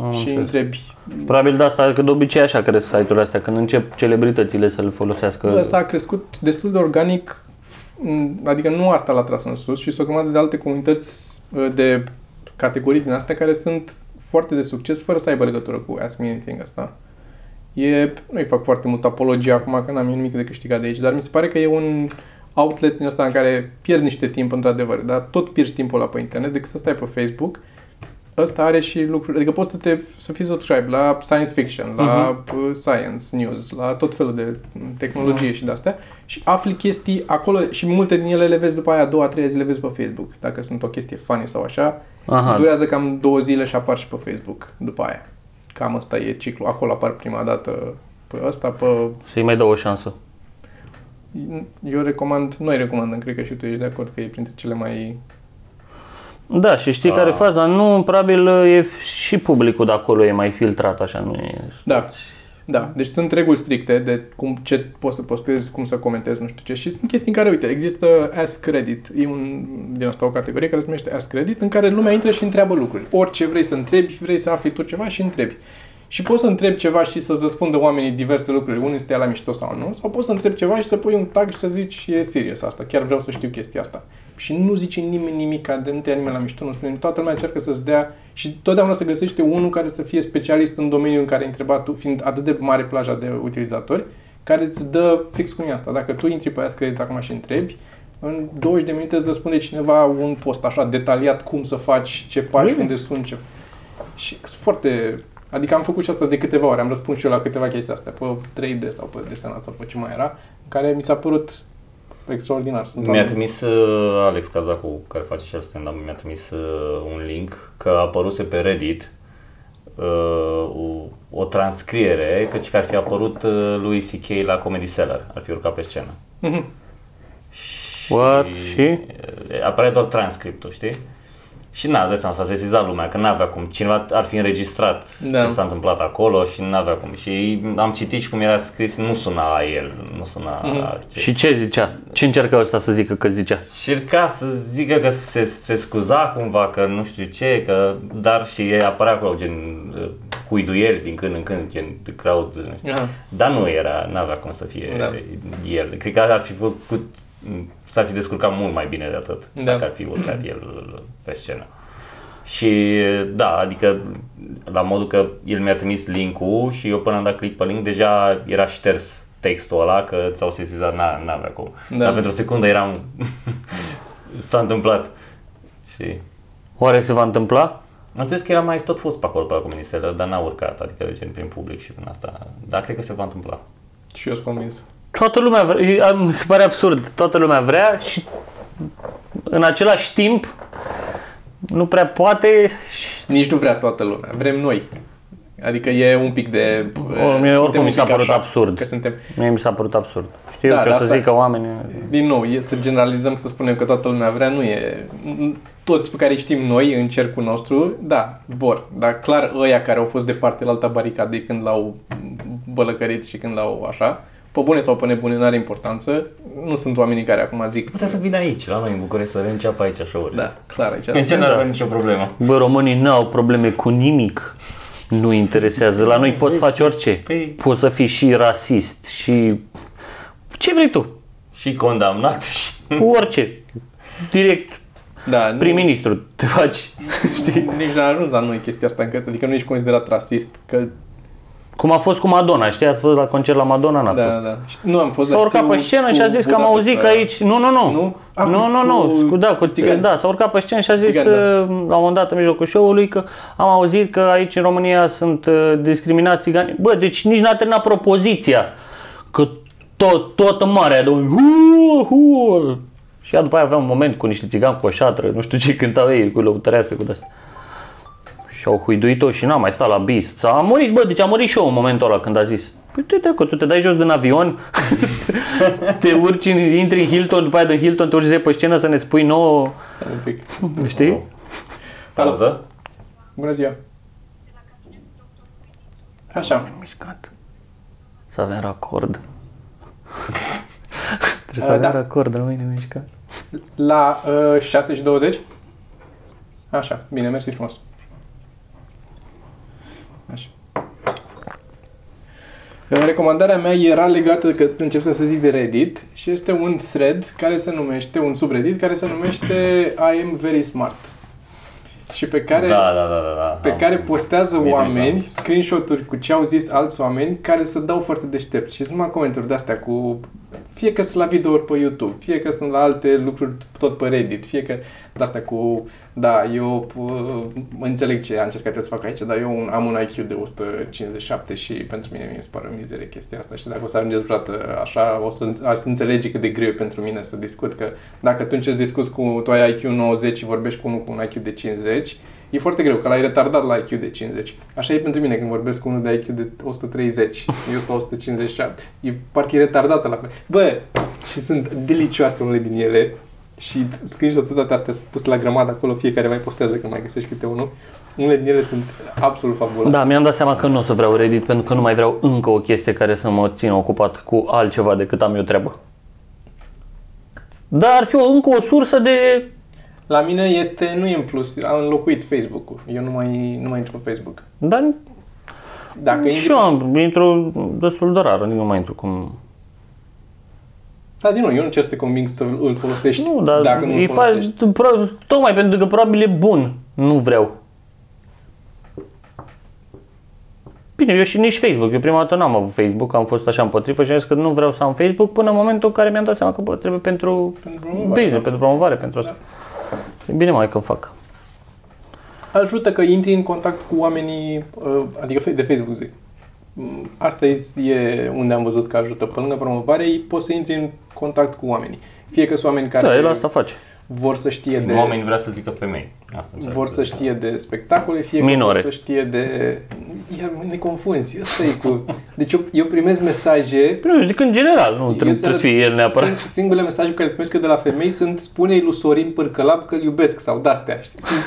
Am și înțeles. întrebi. Probabil de asta, că de obicei așa cresc site-urile astea, când încep celebritățile să-l folosească. Ăsta a crescut destul de organic, m, adică nu asta l-a tras în sus și sunt o grămadă de alte comunități uh, de categorii din astea care sunt foarte de succes fără să aibă legătură cu Ask Me Anything asta. E, nu-i fac foarte mult apologie acum că n-am eu nimic de câștigat de aici, dar mi se pare că e un outlet din ăsta în care pierzi niște timp într-adevăr, dar tot pierzi timpul ăla pe internet decât să stai pe Facebook. Ăsta are și lucruri, adică poți să, te, să fii subscribe la science fiction, la uh, science news, la tot felul de tehnologie și de astea și afli chestii acolo și multe din ele le vezi după aia a doua, a treia zi le vezi pe Facebook. Dacă sunt o chestie funny sau așa, Aha, durează cam două zile și apar și pe Facebook după aia. Cam asta e ciclu. Acolo apar prima dată pe ăsta, pe... să-i mai dau o șansă. Eu recomand, noi recomandăm, cred că și tu ești de acord că e printre cele mai... Da, și știi Ah. care e faza? Nu, probabil e și publicul de acolo e mai filtrat, așa, nu e... Da. Da, deci sunt reguli stricte de cum, ce poți să postezi, cum să comentezi, nu știu ce. Și sunt chestii în care, uite, există Ask Credit, e un, din asta o categorie care se numește Ask Credit, în care lumea intră și întreabă lucruri. Orice vrei să întrebi, vrei să afli tu ceva și întrebi. Și poți să întrebi ceva și să-ți răspundă oamenii diverse lucruri, unul este la mișto sau nu, sau poți să întrebi ceva și să pui un tag și să zici, e serios asta, chiar vreau să știu chestia asta. Și nu zice nimeni nimic, de nu te ia nimeni la mișto, nu spune, toată lumea încearcă să-ți dea și totdeauna se găsește unul care să fie specialist în domeniul în care ai întrebat tu, fiind atât de mare plaja de utilizatori, care îți dă fix cum e asta. Dacă tu intri pe Ask Credit acum și întrebi, în 20 de minute îți răspunde cineva un post așa detaliat cum să faci, ce pași, Bine. unde sunt, ce... Și sunt foarte... Adică am făcut și asta de câteva ori, am răspuns și eu la câteva chestii astea, pe 3D sau pe desenat sau pe ce mai era, în care mi s-a părut extraordinar. Sunt Mi-a oameni- trimis uh, Alex Cazacu, care face și el stand-up, mi-a trimis uh, un link că a apăruse pe Reddit uh, o, o transcriere, căci că ar fi apărut uh, lui C.K. la Comedy Cellar, ar fi urcat pe scenă. Mhm. What? Și? uh, Apare doar transcriptul, știi? Și n-a dat seama, s-a sesizat lumea, că n-avea cum, cineva ar fi înregistrat Da. ce s-a întâmplat acolo și n-avea cum. Și am citit și cum era scris, nu suna a el, nu suna Mhm. a ce. Și ce zicea? Ce încerca ăsta să zică că zicea? Încerca să zică că se, se scuza cumva, că nu știu ce, că, dar și apărea acolo gen uh, cuiduieli din când în când, gen the crowd, nu știu. Aha. dar nu era, n-avea cum să fie Da. el. Cred că ar fi făcut, s-ar fi descurcat mult mai bine de atât, Da. dacă ar fi urcat el pe scenă. Și da, adică la modul că el mi-a trimis link-ul și eu până am dat click pe link deja era șters textul ăla că ți-au sesizat, n- n-avea cum. Da. Dar pentru o secundă eram, [laughs] s-a întâmplat. Și Oare se va întâmpla? am zis că era mai tot fost pe acolo pe la Comuniselă, dar n-a urcat, adică gen prin public și prin asta. Dar cred că se va întâmpla. Și eu sunt convins. Toată lumea vrea, e- mi se pare absurd, toată lumea vrea și în același timp nu prea poate și Nici nu vrea toată lumea, vrem noi. Adică e un pic de... Or- mie suntem oricum un mi s-a pic părut așa, absurd. Că suntem... mie mi s-a părut absurd. Știu Da, ce o dar să asta- zică oamenii. Din nou, e, să generalizăm, să spunem că toată lumea vrea, nu e... Toți pe care îi știm noi în cercul nostru, da, vor. Dar clar ăia care au fost de partea la alta baricadei când l-au bălăcărit și când l-au așa, pe bune sau pe nebune, n-are importanță. Nu sunt oamenii care acum zic... Putea să vină aici, la noi în București, să înceapă aici show-urile. Da, clar aici. În ce Da. n-ar avea nicio problemă. Bă, românii nu au probleme cu nimic. Nu interesează. La noi poți face orice. Păi- Poți să fii și rasist și ce vrei tu. Și condamnat și... Cu orice. Direct Da, nu- prim-ministru te faci. Știi? [laughs] Nici n-a ajuns la noi chestia asta, încă, adică nu ești considerat rasist, că Cum a fost cu Madonna, știi? Ați fost la concert la Madonna, n-ați da, fost. da. Și Nu am fost la S-a urcat știu pe scenă cu și a zis că am auzit că Budapesta. aici... Nu, nu, nu. Nu? Ah, nu, cu- nu, nu. cu Cu, da, cu țigani. Da, s-a urcat pe scenă și a zis Țigani, da. uh, la un moment dat în mijlocul show-ului că am auzit că aici în România sunt uh, discriminați țigani. Bă, deci nici n-a terminat propoziția. Că tot, tot în marea de hu, hu. Și ea după aia avea un moment cu niște țigani cu o șatră, nu știu ce cântau ei, cu lăutărească, cu de-astea. Și au huiduit-o și n-a mai stat la bis. A murit, bă, deci a murit și eu în momentul ăla când a zis. Păi te trecut, tu te dai jos din avion, [laughs] te urci, în, intri în Hilton, după aia din Hilton te urci de pe scenă să ne spui nouă, Stai un pic. știi? Pauză? Bună ziua. Așa. Mișcat. Să avem racord. [laughs] Trebuie să Uh, avem da. racord, rămâne mișcat. La uh, 6 și 20? Așa, bine, mersi frumos. Așa. Uh, Recomandarea mea era legată că încep să zic de Reddit și este un thread care se numește, un subreddit care se numește I am very smart. Și pe care Da, da, da, da. da. pe Am- care postează am oameni interesant. screenshot-uri cu ce au zis alți oameni care se dau foarte deștepți. Și sunt numai comentarii de-astea cu... Fie că sunt la videouri pe YouTube, fie că sunt la alte lucruri tot pe Reddit, fie că de-astea cu... Da, eu uh, înțeleg ce a încercat el să fac aici, dar eu un- am un IQ de 157 și pentru mine mi se pare o mizerie chestia asta și dacă o să ajungeți vreodată așa, o să, înț- ați înțelege cât de greu e pentru mine să discut, că dacă tu încerci să discuți cu, tu ai IQ 90 și vorbești cu unul cu un IQ de 50, E foarte greu, că l-ai retardat la IQ de 50. Așa e pentru mine când vorbesc cu unul de IQ de 130. [laughs] Eu sunt la 157. E parcă e retardată la fel. Bă, și sunt delicioase unele din ele și screenshot toate astea sunt puse la grămadă acolo, fiecare mai postează că mai găsești câte unul. Unele din ele sunt absolut fabuloase. Da, mi-am dat seama că nu o să vreau Reddit pentru că nu mai vreau încă o chestie care să mă țină ocupat cu altceva decât am eu treabă. Dar ar fi o, încă o sursă de... La mine este, nu e în plus, am înlocuit Facebook-ul. Eu nu mai, nu mai intru pe Facebook. Dar Dacă și intri, eu am, intru destul de rar, adică nu mai intru cum... da, din nou, eu nu încerc să te conving să îl folosești Nu, dar dacă nu îi îl faci, folosești. pro, tocmai pentru că probabil e bun. Nu vreau. Bine, eu și nici Facebook. Eu prima dată n-am avut Facebook, am fost așa împotrivă și am zis că nu vreau să am Facebook până în momentul în care mi-am dat seama că bă, trebuie pentru Pentru promovare, business, da. pentru promovare, pentru asta. E bine mai că fac. Ajută că intri în contact cu oamenii, uh, adică de Facebook zic. Mm, Asta e, e unde am văzut că ajută. Pe lângă promovare, poți să intri în contact cu oamenii. Fie că sunt oameni care Da, el asta face. vor să știe de... Oamenii vrea să zică femei. Asta înțeleg vor să știe de spectacole, fie că Minore. vor să știe de... Ia, ne confunzi, asta e cu... Deci eu, eu primesc mesaje... Eu zic în general, nu eu trebuie, trebuie să fie el neapărat. Sing- Singurele mesaje pe care le primesc eu de la femei sunt spune lui Sorin Pârcălap că îl iubesc sau de-astea. știi? Sunt,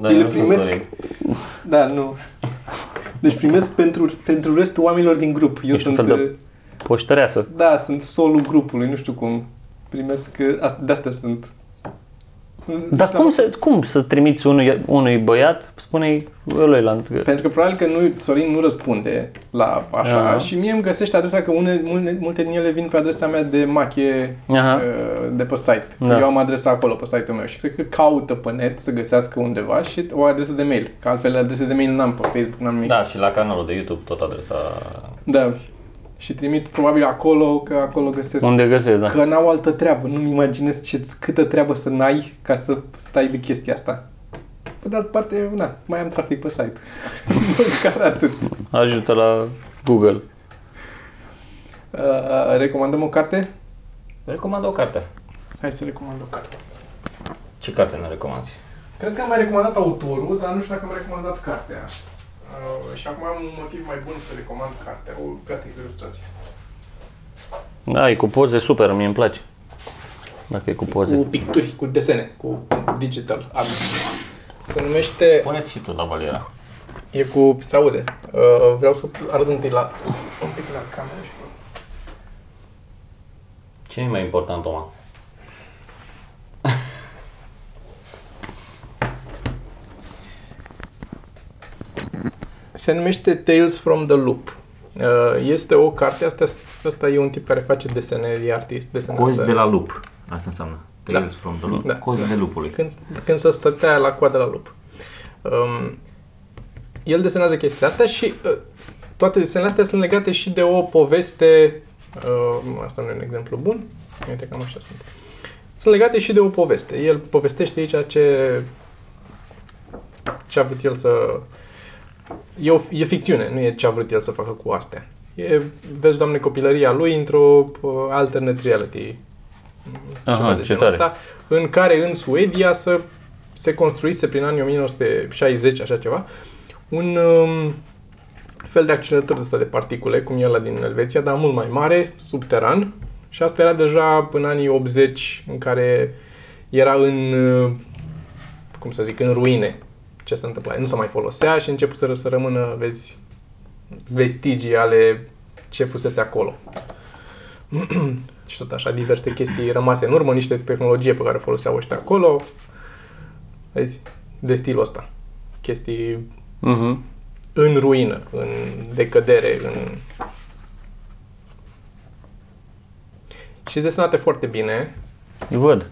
Dar eu eu le nu sunt primesc Sorin. Da, nu. Deci primesc pentru, pentru restul oamenilor din grup. Eu Ești un sunt... fel de- uh, Poștăreasă. Da, sunt solul grupului, nu știu cum. Primesc... uh, ast- De-astea sunt. Dar cum să, cum să trimiți unui, unui băiat, spune-i ăluilalți că... Pentru că probabil că nu, Sorin nu răspunde la așa Aha. și mie îmi găsește adresa că une, multe, multe din ele vin pe adresa mea de machie Aha. uh, de pe site. Da. Eu am adresa acolo pe site-ul meu și cred că caută pe net să găsească undeva și o adresă de mail. Că altfel adrese de mail n-am pe Facebook, n-am nimic. Da, și la canalul de YouTube tot adresa... da. Și trimit probabil acolo, că acolo găsesc Unde găsesc, da. Că n-au altă treabă, nu-mi imaginez ce, câtă treabă să n-ai ca să stai de chestia asta. Pe de altă parte, na, mai am trafic pe site. [laughs] Măcar atât. Ajută la Google. Uh, recomandăm o carte? Recomand o carte. Hai să recomand o carte. Ce carte ne recomanzi? Cred că am mai recomandat autorul, dar nu știu dacă am recomandat cartea. Uh, și acum am un motiv mai bun să recomand cartea, o carte cu ilustrație. Da, e cu poze super, mie îmi place. Dacă e cu poze. Cu picturi, cu desene, cu digital art. Se numește Puneți și tu la valiera. E cu... se aude. Uh, vreau să arăt întâi la... un pic la cameră și... Ce e mai important, Toma? Se numește Tales from the Loop. Uh, este o carte, asta, asta e un tip care face desene, e artist, desenează. Cozi de la lup. Asta înseamnă. Tales Da. from the loop. Da. Cozi de lupului. Când, când să stătea la coadă la lup. Um, el desenează chestia asta și uh, toate desenele astea sunt legate și de o poveste, uh, asta nu e un exemplu bun, uite cam așa sunt. Sunt legate și de o poveste. El povestește aici ce, ce a vrut el să... E, o, e ficțiune, nu e ce a vrut el să facă cu astea. E, vezi, doamne, copilăria lui într-o uh, alternate reality. ceva Aha, de ce genul tare. ăsta, în care în Suedia să se construise prin anii 1960, așa ceva, un um, fel de accelerator ăsta de particule, cum e la din Elveția, dar mult mai mare, subteran. Și asta era deja în anii 80, în care era în, uh, cum să zic, în ruine ce se întâmpla. Nu se mai folosea și început să, să rămână, vezi, vestigii ale ce fusese acolo. [clears throat] și tot așa, diverse chestii rămase în urmă, niște tehnologie pe care o foloseau ăștia acolo. Vezi, de stilul ăsta. Chestii Mhm. în ruină, în decădere, în... Și desenate foarte bine. Îi văd.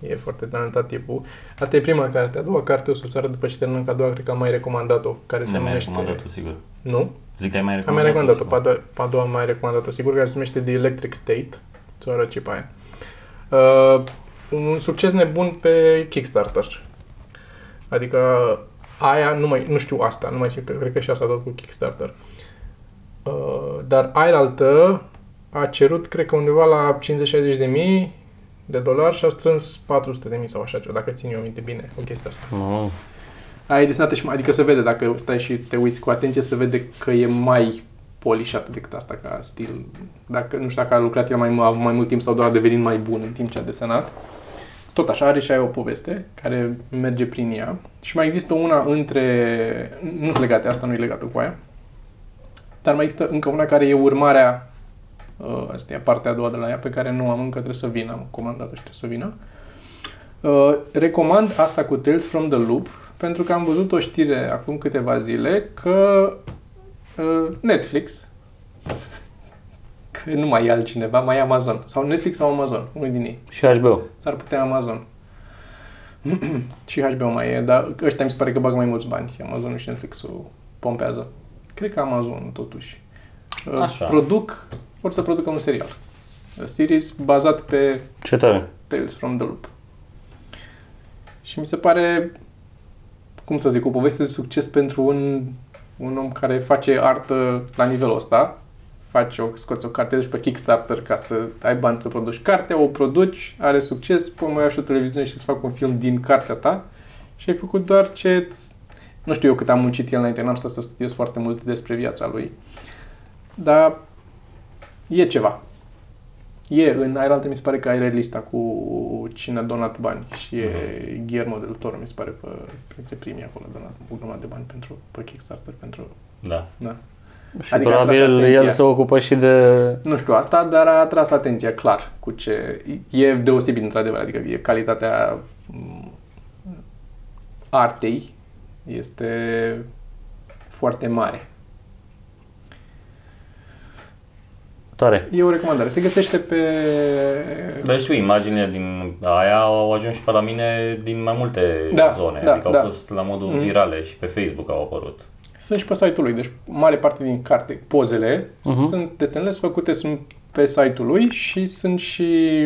E foarte talentat tipul. Asta e prima carte. A doua carte o să-ți arăt după ce terminăm, că a doua cred că am mai recomandat-o, care se Ne mai numește... recomandat-o, sigur. Nu? Zic că ai mai Am recomandat mai recomandat-o, pe a doua, pe a doua am mai recomandat-o, sigur, care se numește The Electric State. Ți-o arăt și pe aia. Uh, un succes nebun pe Kickstarter. Adică aia, nu, mai, nu știu asta, nu mai știu, cred că și asta tot cu Kickstarter. Uh, dar aia altă a cerut, cred că undeva la 50-60 de mii de dolari și a strâns 400 de mii sau așa ceva, dacă țin eu minte bine o chestie asta. Nu. Aia e desenată și mai, adică se vede, dacă stai și te uiți cu atenție, se vede că e mai polișată decât asta ca stil. Dacă, nu știu dacă a lucrat el mai, mai mult timp sau doar a devenit mai bun în timp ce a desenat. Tot așa are și aia o poveste care merge prin ea. Și mai există una între... Nu sunt legate, asta nu e legată cu aia. Dar mai există încă una care e urmarea uh, asta e partea a doua de la ea pe care nu am încă, trebuie să vină, am comandat-o și trebuie să vină. Uh, recomand asta cu Tales from the Loop pentru că am văzut o știre acum câteva zile că uh, Netflix că nu mai e altcineva, mai e Amazon. Sau Netflix sau Amazon, unul din ei. Și HBO. S-ar putea Amazon. [clears throat] și HBO mai e, dar ăștia mi se pare că bagă mai mulți bani. Amazon și Netflix-ul pompează. Cred că Amazon, totuși. Uh, Așa. Produc, vor să producă un serial. A series bazat pe Ce tare. Tales from the Loop. Și mi se pare cum să zic, o poveste de succes pentru un, un om care face artă la nivelul ăsta. Faci o, scoți o carte deci pe Kickstarter ca să ai bani să produci cartea, o produci, are succes, pui mai și o televiziune și să fac un film din cartea ta și ai făcut doar ce nu știu eu cât am muncit el înainte, n-am stat să studiez foarte mult despre viața lui. Dar e ceva. E, în Aeraltă mi se pare că ai lista cu cine a donat bani și e Guillermo del Toro, mi se pare, pe, printre primii acolo, a donat o grămadă de bani pentru, pe Kickstarter, pentru, Da. da. Și Adică a tras probabil atenția. el se ocupă și de... Nu știu asta, dar a atras atenția clar cu ce... E deosebit, într-adevăr, adică e calitatea m, artei este foarte mare. Tare. E o recomandare. Se găsește pe... Dar știu, imaginile din aia au ajuns și pe la mine din mai multe Da, zone. da, adică da. au fost la modul Mhm. virale și pe Facebook au apărut. Sunt și pe site-ul lui, deci mare parte din carte, pozele, Mhm. sunt desenele sunt făcute, sunt pe site-ul lui și sunt și,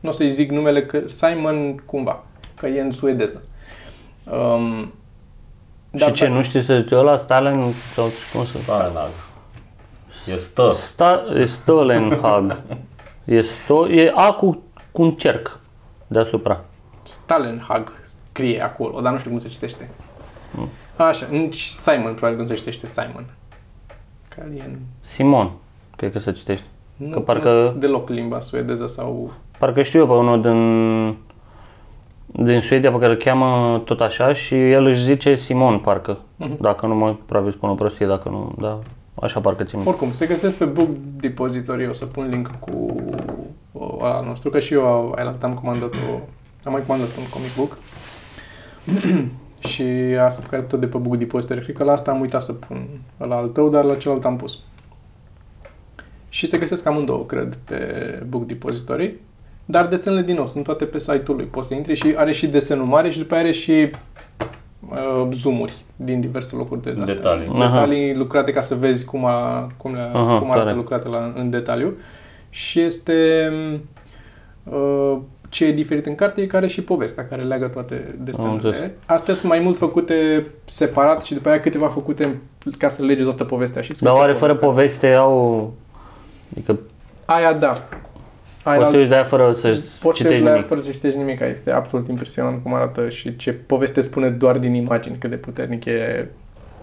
nu o să-i zic numele, că Simon cumva, că e în suedeză. Um, și ce, nu știi să zice ăla, Stalin, sau cum să... Stalenhag. E stă. Sta, e Stolenhag. E, sto, e A cu, cu un cerc deasupra. Stalenhag scrie acolo, dar nu știu cum se citește. Așa, nici Simon, probabil cum se citește Simon. Care e în... Simon, cred că se citește. Nu Că că parcă- parcă... deloc limba suedeză sau... Parcă știu eu pe unul din, din Suedia pe care îl cheamă tot așa și el își zice Simon, parcă. Mhm. Dacă nu mă, probabil spun o prostie, dacă nu, da, așa parcă țin. minte. Oricum, se găsesc pe Book Depository, o să pun link cu o, ăla nostru, că și eu ai am comandat o, am mai comandat un comic book. [clears throat] și asta pe care tot de pe Book Depository, cred că la asta am uitat să pun la al tău, dar la celălalt am pus. Și se găsesc amândouă, cred, pe Book Depository. Dar desenele, din nou, sunt toate pe site-ul lui. Poți să intri și are și desenul mare și după aia are și uh, zoomuri din diverse locuri de astea. Detalii. Aha. Detalii lucrate ca să vezi cum, a, cum, le, Aha, cum arată tare. lucrate la, în detaliu. Și este uh, ce e diferit în carte e care și povestea care leagă toate înțeles. desenurile. Astea sunt mai mult făcute separat și după aia câteva făcute ca să lege toată povestea și Dar scrise oare fără povestea. poveste au... Adică Aia da. Aia poți să uiți de aia fără să Poți să citești la nimic. fără să citești nimic. Este absolut impresionant cum arată și ce poveste spune doar din imagini, cât de puternic e.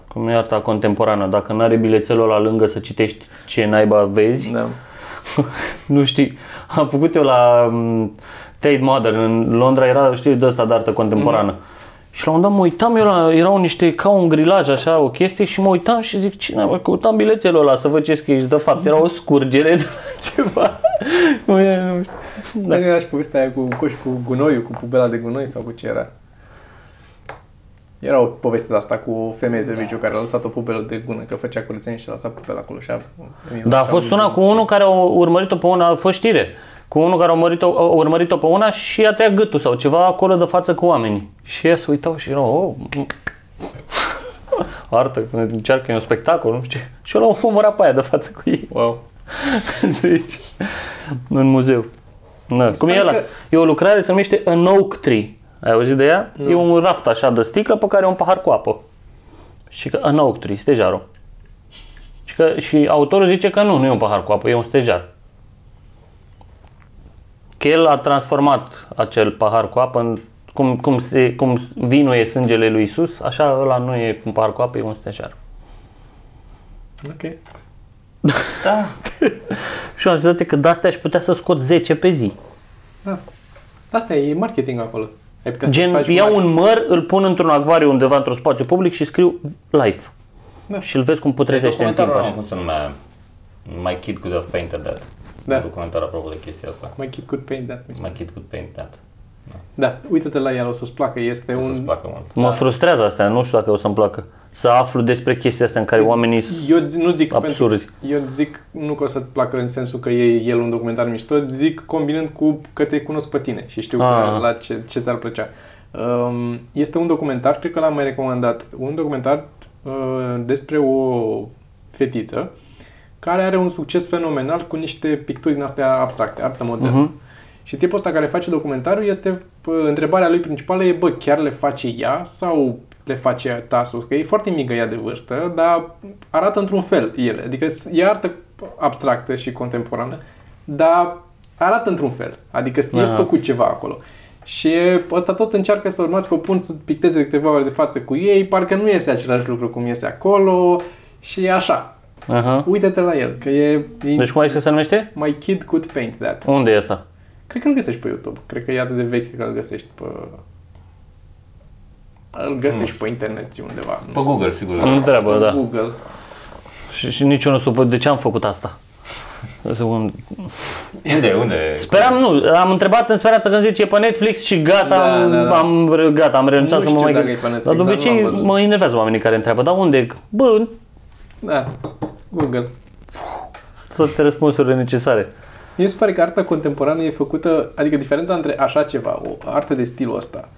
Cum e arta contemporană, dacă nu are bilețelul la lângă să citești ce naiba vezi, Da. [laughs] nu știi. Am făcut eu la um, Tate Modern în Londra, era, știi, de ăsta de artă contemporană. Și la un dat mă uitam eu la, erau niște, ca un grilaj așa, o chestie și mă uitam și zic, cine mă, căutam bilețelul ăla să văd ce scrie și de fapt era o scurgere de la [laughs] ceva. Nu, e, nu știu. Da. Dar era și povestea aia cu coș cu gunoiul, cu pubela de gunoi sau cu ce era. Era o poveste de asta cu o femeie de serviciu care a lăsat o pubelă de gună, că făcea curățenie și a lăsat pubela acolo și a... Da, a fost una cu unul care a urmărit-o pe una, a fost știre, cu unul care a urmărit-o, a urmărit-o pe una și i-a tăiat gâtul sau ceva acolo de față cu oamenii. Și ea se uitau și erau, oh, mm. [laughs] artă, când încearcă e un spectacol, nu știu ce. Și eu l-am omorât pe aia de față cu ei. Wow. [laughs] Deci, în muzeu. Da. Cum e pare ăla? că- E o lucrare, se numește An Oak Tree. Ai auzit de ea? E un raft așa de sticlă pe care e un pahar cu apă. Și că An Oak Tree, stejarul. Și, că, și autorul zice că nu, nu e un pahar cu apă, e un stejar. Că el a transformat acel pahar cu apă în cum, cum, se, cum vinul e sângele lui Isus, așa ăla nu e un pahar cu apă, e un stejar. Ok. [laughs] Da. [laughs] Și eu am senzație că de astea aș putea să scot 10 pe zi. Da. Asta e marketing acolo. Ai putea să Gen, faci iau marketing. un măr, îl pun într-un acvariu undeva într-un spațiu public și scriu live. Da. Și îl vezi cum putrezește în timp Documentarul ăla, așa. cum se numea? My Kid Could Have Painted That. Da. Un documentar apropo de chestia asta. My kid could paint that. mi se My pare. Kid Could Paint That. Da, uite-te la el, o să-ți placă. Este O să-ți un... placă mult. Mă frustrează astea, nu știu dacă o să-mi placă. Să aflu despre chestia asta în care oamenii sunt Eu zi- nu zic absurzi. pentru, eu zic nu că o să-ți placă în sensul că e el un documentar mișto, zic combinând cu că te cunosc pe tine și știu Ah. că la ce, ce ți-ar plăcea. Um, este un documentar, cred că l-am mai recomandat, un documentar uh, despre o fetiță care are un succes fenomenal cu niște picturi din astea abstracte, artă modernă. Mhm. Și tipul ăsta care face documentarul este, pă, întrebarea lui principală e, bă, chiar le face ea sau le face tasul, că e foarte mică ea de vârstă, dar arată într-un fel ele. Adică e artă abstractă și contemporană, dar arată într-un fel. Adică e Aha. făcut ceva acolo. Și ăsta tot încearcă să urmați că o pun să picteze de câteva ori de față cu ei, parcă nu iese același lucru cum iese acolo și e așa. Aha. Uite-te la el, că e, e Deci cum ai zis că se numește? My Kid Could Paint That. Unde e asta? Cred că îl găsești pe YouTube. Cred că e atât de vechi că îl găsești pe... Îl găsești pe internet undeva. Nu Pe Google, sigur. Nu treabă, da. Google. Și, și nici eu nu supăr de ce am făcut asta. Să un- Unde, unde? Speram, nu, am întrebat în speranță când zice e pe Netflix și gata, Da, am, da, da. am, gata, am renunțat Nu să mă știu mai dacă gândesc. e pe Netflix, Dar de dar obicei nu am văzut. mă enervează oamenii care întreabă, dar unde? Bă, Da, Google. toate răspunsurile necesare. Mie se pare că arta contemporană e făcută, adică diferența între așa ceva, o artă de stilul ăsta,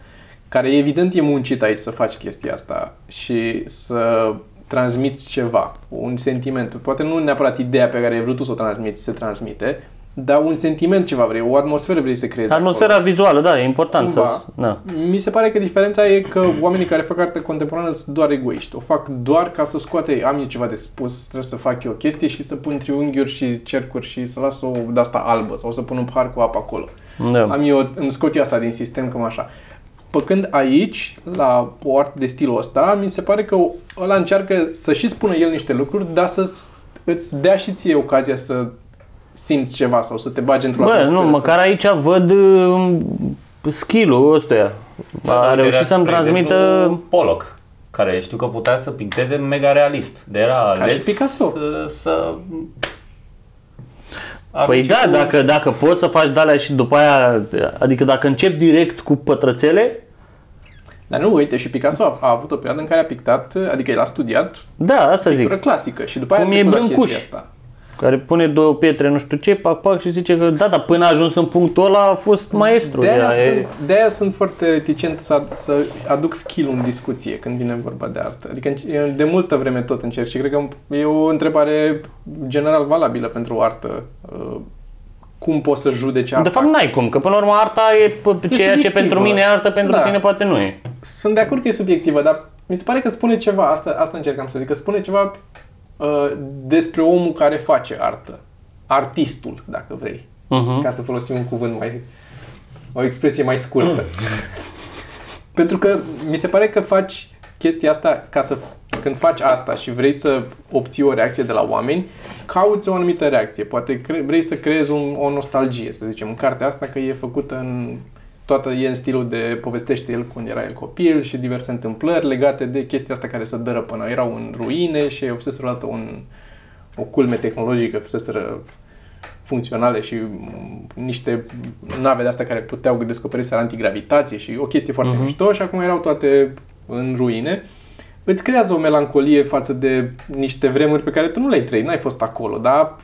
care evident e muncit aici să faci chestia asta și să transmiți ceva, un sentiment. Poate nu neapărat ideea pe care ai vrut tu să o transmiți se transmite, dar un sentiment ceva vrei, o atmosferă vrei să creezi Atmosfera acolo. vizuală, da, e important să... Cumva. Da. Mi se pare că diferența e că oamenii care fac artă contemporană sunt doar egoiști. O fac doar ca să scoate, am eu ceva de spus, trebuie să fac eu o chestie și să pun triunghiuri și cercuri și să las o de asta albă sau să pun un pahar cu apă acolo. da. Am eu, îmi scot eu asta din sistem cam așa. Păcând aici, la o artă de stilul ăsta, mi se pare că ăla încearcă să și spună el niște lucruri, dar să îți dea și ție ocazia să simți ceva sau să te bagi într-o Bă, atmosferă. nu, măcar aici văd uh, skill-ul ăstuia. A Uite, reușit era, să-mi spre transmită... exemplu, Pollock, care știu că putea să picteze mega realist. De era ales și Picasso. Să, să Păi arunce da, cu- dacă, dacă poți să faci de și după aia, adică dacă începi direct cu pătrățele, Dar nu, uite, și Picasso a, a avut o perioadă în care a pictat, adică el a studiat da, asta zic. pictură clasică și după aia Cum a e trecut la Brâncuș. chestia asta. Care pune două pietre, nu știu ce, pac, pac și zice că da, da, până a ajuns în punctul ăla a fost maestru. De aia, Ea e- sunt, de aia sunt foarte reticent să, să aduc skill în discuție când vine vorba de artă. Adică eu de multă vreme tot încerc și cred că e o întrebare general valabilă pentru artă. Uh, Cum poți să judeci arta? De fapt n-ai cum, că până la urmă arta e p- ceea ce subiectivă. pentru mine e artă, pentru Da. tine poate nu e. Sunt de acord că e subiectivă, dar mi se pare că spune ceva, asta, asta încercam să zic, că spune ceva uh, despre omul care face artă. Artistul, dacă vrei. Mhm. Ca să folosim un cuvânt mai... o expresie mai scurtă. [clears throat] Pentru că mi se pare că faci chestia asta ca să când faci asta și vrei să obții o reacție de la oameni, cauți o anumită reacție. Poate cre- vrei să creezi un, o nostalgie, să zicem, în cartea asta că e făcută în toată e în stilul de povestește el când era el copil și diverse întâmplări legate de chestia asta care se dără până erau în ruine și fusese odată un, o culme tehnologică, fusese funcționale și mm, niște nave de astea care puteau descoperi să antigravitație și o chestie foarte uh-huh. mișto și acum erau toate în ruine. Îți creează o melancolie față de niște vremuri pe care tu nu le-ai trăit, n-ai fost acolo, dar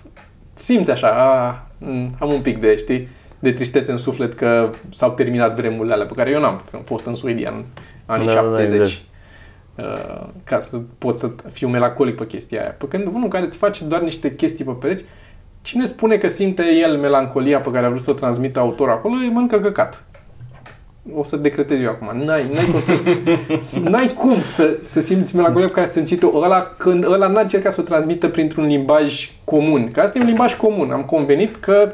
simți așa, a, m, am un pic de, știi, de tristețe în suflet că s-au terminat vremurile alea pe care eu n-am am fost în Suedia în anii Da, da, 70 exact. uh, ca să pot să fiu melancolic pe chestia aia. Pe când unul care îți face doar niște chestii pe pereți, cine spune că simte el melancolia pe care a vrut să o transmită autorul acolo, îi mănâncă căcat. O să decretez eu acum. N-ai, n-ai cum să, [laughs] n-ai cum să, să simți melancolia pe care a simțit-o ăla când ăla n-a încercat să o transmită printr-un limbaj comun. Că asta e un limbaj comun. Am convenit că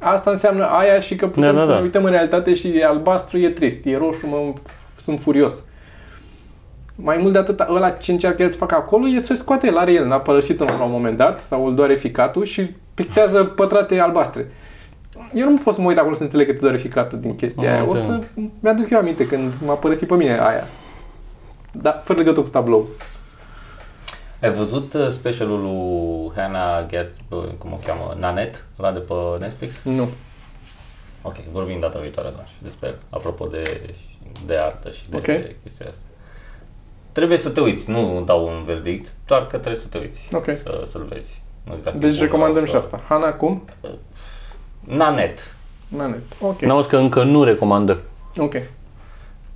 asta înseamnă aia și că putem Da, da, să da. ne uităm în realitate și e albastru, e trist, e roșu, mă, sunt furios. Mai mult de atât, ăla ce încearcă el să facă acolo e să scoate el, are el, n-a părăsit la un moment dat sau îl doare ficatul și pictează pătrate albastre. Eu nu pot să mă uit acolo să înțeleg că te doare ficatul din chestia Am aia. O înțeles. să mi-aduc eu aminte când m-a părăsit pe mine aia. Dar fără legătură cu tablou. Ai văzut uh, specialul lui Hannah Get, bă, cum o cheamă, Nanette, la de pe Netflix? Nu. Ok, vorbim data viitoare atunci despre el, apropo de, de artă și de Ok. chestia asta. Trebuie să te uiți, nu dau un verdict, doar că trebuie să te uiți, Ok. să, să-l vezi. Nu știu dacă e Deci bun recomandăm sau- și asta. Hana cum? Nanette. Nanet. Ok. N-auzi că încă nu recomandă. Ok.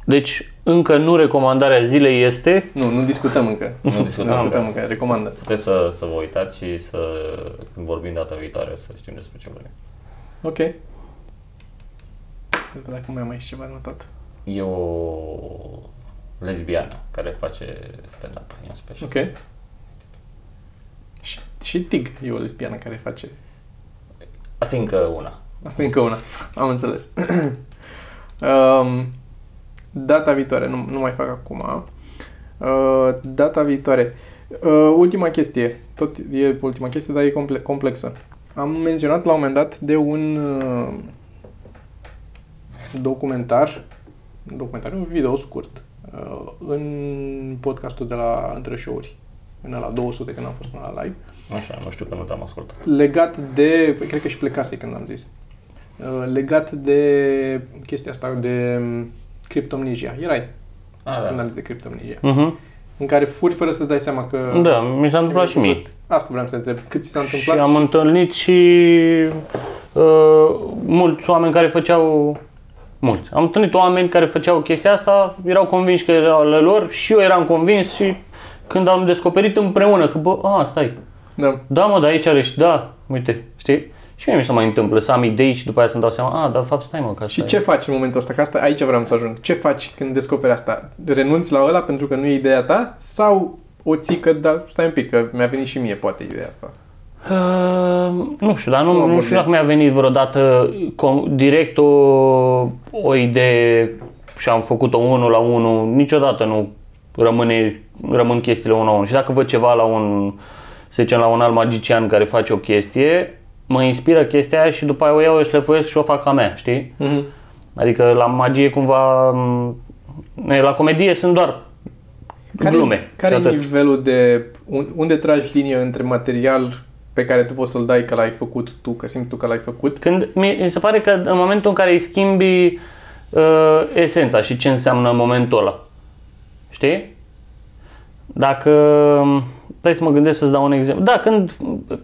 Deci, încă nu recomandarea zilei este Nu, nu discutăm încă. Nu [laughs] Nu discutăm discutăm încă. încă. Recomandă. Puteți să, să vă uitați și să, când vorbim data viitoare, să știm despre ce vorbim. Ok. Cred că dacă mai am aici ceva notat. E o lesbiană care face stand-up în special. Ok. Și, și Tig e o lesbiană care face... Asta e încă una. Asta e încă una. Am înțeles. [clears throat] um, data viitoare, nu, nu mai fac acum. Uh, data viitoare. Uh, ultima chestie. Tot e ultima chestie, dar e comple- complexă. Am menționat la un moment dat de un uh, documentar, un documentar, un video scurt, uh, în podcastul de la Între Show-uri, până la 200 când am fost până la live, Așa, nu știu că nu te-am ascultat. legat de, cred că și plecase când am zis, uh, legat de chestia asta de um, criptomnegia. Erai A, când da. am zis de criptomnegia. Mhm. În care furi fără să-ți dai seama că... Da, mi s-a întâmplat și mie. Asta vreau să te întreb. Cât ți s-a Și întâmplat? am întâlnit și uh, mulți oameni care făceau mulți. Am întâlnit oameni care făceau chestia asta, erau convinși că era ale lor și eu eram convins și când am descoperit împreună că, bă, a, stai, Da. da mă, dar aici are și da, uite, știi? Și mie mi se mai întâmplă să am idei și după aia să-mi dau seama, a, dar de fapt stai mă, că asta Și e. ce faci în momentul ăsta? Că asta, aici vreau să ajung. Ce faci când descoperi asta? Renunți la ăla pentru că nu e ideea ta? Sau o ții că, da, stai un pic, că mi-a venit și mie poate ideea asta. Uh, nu știu, dar Cum nu, nu abordezi? știu dacă mi-a venit vreodată com- direct o, o idee și am făcut-o unul la unul. Niciodată nu rămâne, rămân chestiile unul la unul. Și dacă văd ceva la un, să zicem, la un alt magician care face o chestie, mă inspiră chestia aia și după aia o iau, o șlefuiesc și o fac a mea, știi? Mm-hmm. Adică la magie cumva, m, la comedie sunt doar Care, glume. care și e atât. nivelul de... un- Unde tragi linie între material pe care tu poți să-l dai că l-ai făcut tu, că simți tu că l-ai făcut? Când mi mi se pare că în momentul în care îi schimbi uh, esența și ce înseamnă momentul ăla. Știi? Dacă... Stai să mă gândesc să-ți dau un exemplu. Da, când,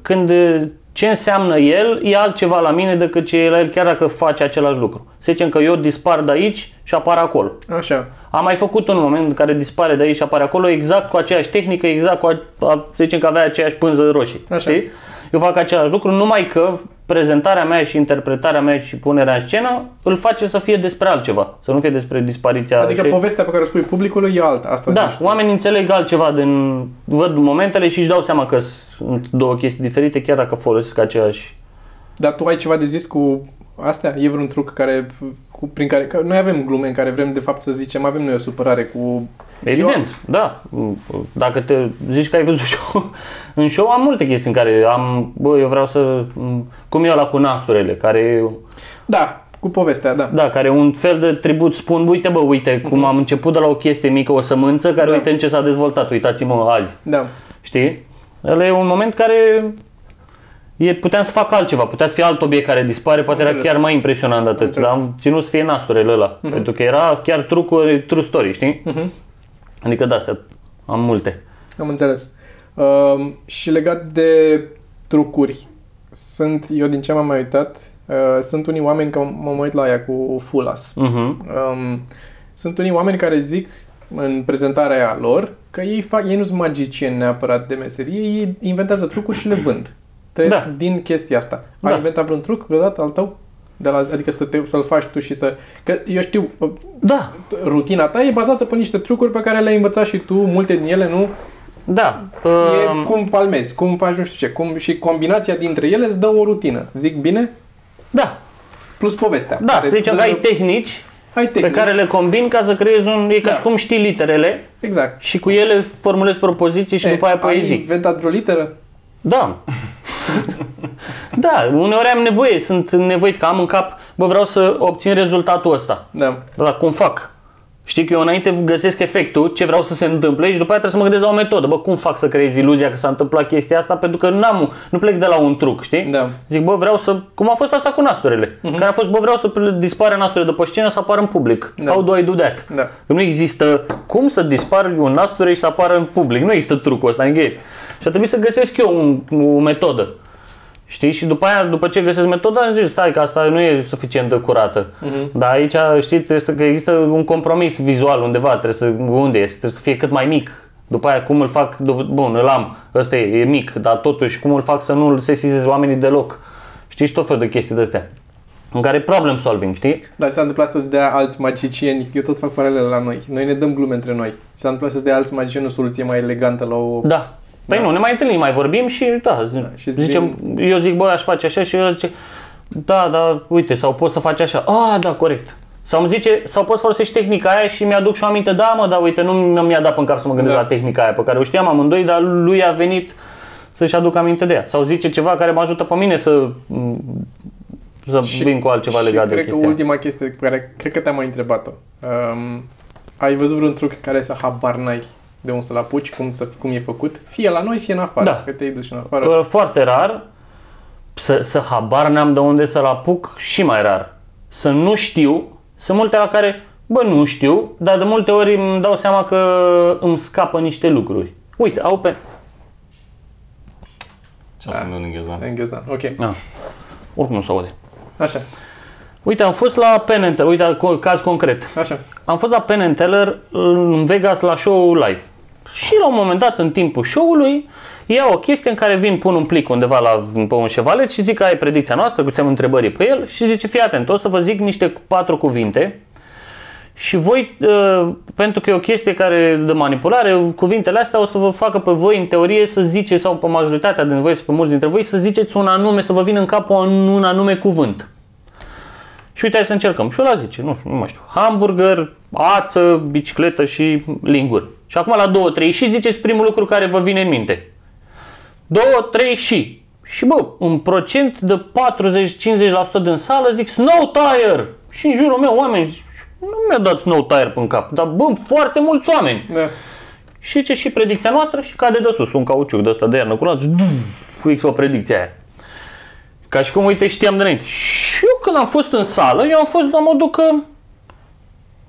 când uh, ce înseamnă el e altceva la mine decât ce e la el chiar dacă face același lucru. Să zicem că eu dispar de aici și apar acolo. Așa. Am mai făcut un moment în care dispare de aici și apare acolo exact cu aceeași tehnică, exact cu, a, a, să zicem că avea aceeași pânză roșie. Așa. Știi? Eu fac același lucru, numai că prezentarea mea și interpretarea mea și punerea în scenă îl face să fie despre altceva, să nu fie despre dispariția. Adică știi? povestea pe care o spui publicului e alta. Asta Da, zici tu. oamenii înțeleg altceva din... Văd momentele și își dau seama că sunt două chestii diferite, chiar dacă folosesc aceeași... Dar tu ai ceva de zis cu astea? E vreun truc care, cu, prin care... Că noi avem glume în care vrem de fapt să zicem, avem noi o supărare cu... Evident, da. Dacă te zici că ai văzut [laughs] show, în show am multe chestii în care am, bă, eu vreau să, cum e ăla cu nasturele, care, Da, cu povestea, da. da, care un fel de tribut spun, uite bă, uite cum am început de la o chestie mică, o sămânță, care Mhm. Da. uite în ce s-a dezvoltat, uitați-mă azi, Da. știi? Ăla e un moment care e, puteam să fac altceva, putea să fie alt obiect care dispare, poate era Înțeles. chiar mai impresionant de atât, Înțeles. dar am ținut să fie nasturele ăla, pentru că era chiar trucuri, true story, știi? Mhm. Adică da, astea am multe. Am înțeles. Um, și legat de trucuri, sunt, eu din ce m-am mai uitat, uh, sunt unii oameni, că mă uit la aia cu Fulas, Mhm. um, sunt unii oameni care zic în prezentarea aia lor că ei, fac, ei nu sunt magicieni neapărat de meserie, ei inventează trucuri și le vând. Trăiesc Da. din chestia asta. Ai Da. inventat vreun truc vreodată al tău? De la, adică să te, să-l faci tu și să... Că eu știu, uh, Da, rutina ta e bazată pe niște trucuri pe care le-ai învățat și tu, multe din ele, nu? da. E Um, cum palmezi, cum faci nu știu ce, cum, și combinația dintre ele îți dă o rutină. Zic bine? da, Plus povestea. da, care să zicem îți că dă- ai tehnici ai pe tehnici. care le combini ca să creezi un... E ca Da. și cum știi literele Exact. și cu ele formulezi propoziții și E, după aia ai poezii. inventat vreo literă? Da. [laughs] [laughs] da, uneori am nevoie, sunt nevoit că am în cap, bă, vreau să obțin rezultatul ăsta. Da. La cum fac? Știi că eu înainte găsesc efectul, ce vreau să se întâmple și după aia trebuie să mă gândesc la o metodă. Bă, cum fac să creez iluzia că s-a întâmplat chestia asta? Pentru că n-am, nu plec de la un truc, știi? Da. Zic, bă, vreau să... Cum a fost asta cu nasturele? Uh-huh. Care a fost, bă, vreau să ple- dispară nasturele de pe scenă să apară în public. Da. How do I do that? Da. Că nu există cum să dispară un nasture și să apară în public. Nu există trucul ăsta în game. Și a trebuit să găsesc eu un, o metodă. Știi? Și după aia, după ce găsesc metoda, am zis, stai că asta nu e suficient de curată. Uh-huh. Dar aici, știi, trebuie să că există un compromis vizual undeva, trebuie să, unde este, trebuie să fie cât mai mic. După aia, cum îl fac, dup- bun, îl am, ăsta e, e mic, dar totuși, cum îl fac să nu îl sesizez oamenii deloc. Știi, și tot felul de chestii de astea. în care e problem solving, știi? Dar s-a întâmplat să-ți dea alți magicieni, eu tot fac paralele la noi, noi ne dăm glume între noi. S-a întâmplat să-ți dea alți magicieni o soluție mai elegantă la o... Da. Păi Da. nu, ne mai întâlnim, mai vorbim și da, zi- și zicem, eu zic, bă, aș face așa și el zice, da, da, uite, sau poți să faci așa. Ah, da, corect. Sau îmi zice, sau poți folosești tehnica aia și mi-aduc și o aminte, da, mă, da, uite, nu mi- mi-a dat în cap să mă gândesc Da. la tehnica aia pe care o știam amândoi, dar lui a venit să-și aduc aminte de ea. Sau zice ceva care mă ajută pe mine să, să vin cu altceva și legat de cred că chestia. ultima chestie pe care cred că te-am mai întrebat-o. Um, ai văzut vreun truc care să habar n-ai de unde să-l apuci, cum, să, cum e făcut? Fie la noi, fie în afară. Da. Că te-ai dus și în afară. Uh, Foarte rar să, să habar n-am de unde să-l apuc și mai rar. Să nu știu, sunt multe la care, bă, nu știu, dar de multe ori îmi dau seama că îmi scapă niște lucruri. Uite, au pe... Ce să nu înghețam. În ghiozdan. Ok. Na, oricum nu se aude. Așa. Uite, am fost la Penn and Teller, uite, co- caz concret. Așa. Am fost la Penn and Teller în Vegas la show live. Și la un moment dat, în timpul show-ului, ia o chestie în care vin, pun un plic undeva la, pe un șevalet și zic că ai predicția noastră, cu semnul întrebării pe el și zice, fii atent, o să vă zic niște patru cuvinte și voi, uh, pentru că e o chestie care de manipulare, cuvintele astea o să vă facă pe voi, în teorie, să ziceți, sau pe majoritatea din voi, sau pe mulți dintre voi, să ziceți un anume, să vă vină în cap un, un anume cuvânt. Și uite, hai să încercăm. Și ăla zice, nu, nu mai știu, hamburger, ață, bicicletă și lingur. Și acum la 2, 3 și ziceți primul lucru care vă vine în minte. 2, 3 și. Și bă, un procent de 40-50% din sală zic snow tire. Și în jurul meu oameni zic, nu mi-a dat snow tire în cap, dar bă, foarte mulți oameni. Da. Și ce și predicția noastră și cade de sus, un cauciuc de ăsta de iarnă curat, fix o predicție aia. Ca și cum, uite, știam de înainte. Și eu când am fost în sală, eu am fost la modul că,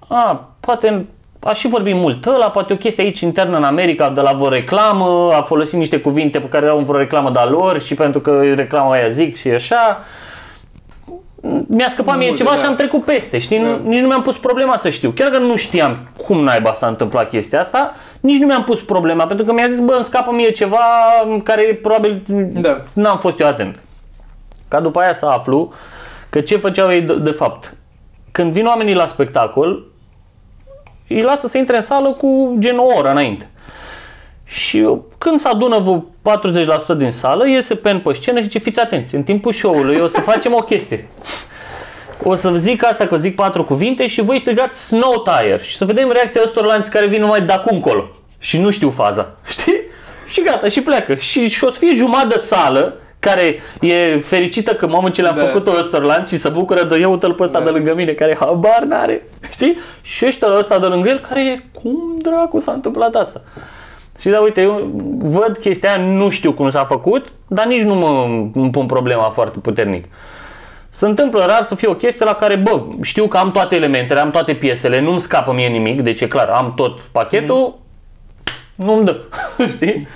a, poate a și vorbit mult ăla, poate o chestie aici internă în America de la vreo reclamă, a folosit niște cuvinte pe care erau în vreo reclamă de-a lor și pentru că reclama aia zic și așa. Mi-a scăpat mie multe, ceva da. și am trecut peste, știi? Da. Nu, nici nu mi-am pus problema să știu. Chiar că nu știam cum naiba s-a întâmplat chestia asta, nici nu mi-am pus problema, pentru că mi-a zis, bă, îmi scapă mie ceva care probabil Da. n-am fost eu atent. Ca după aia să aflu că ce făceau ei de, de fapt. Când vin oamenii la spectacol, îi lasă să intre în sală cu gen o oră înainte. Și eu, când se adună vreo 40% din sală, iese pen pe scenă și zice, fiți atenți, în timpul show-ului o să [laughs] facem o chestie. O să zic asta, că zic patru cuvinte și voi strigați snow tire și să vedem reacția ăstor lanți care vin numai de acum încolo și nu știu faza, [laughs] știi? Și gata, și pleacă. Și, și o să fie jumătate de sală care e fericită că mamă ce le-am Da. făcut-o ăstor lanți și se bucură de eu uite-l pe ăsta Da. de lângă mine care habar n-are, știi? Și ăștia ăsta de lângă el care e, cum dracu s-a întâmplat asta? Și da, uite, eu văd chestia aia, nu știu cum s-a făcut, dar nici nu mă îmi pun problema foarte puternic. Se întâmplă rar să fie o chestie la care, bă, știu că am toate elementele, am toate piesele, nu-mi scapă mie nimic, deci e clar, am tot pachetul, nu-mi dă, [laughs] știi?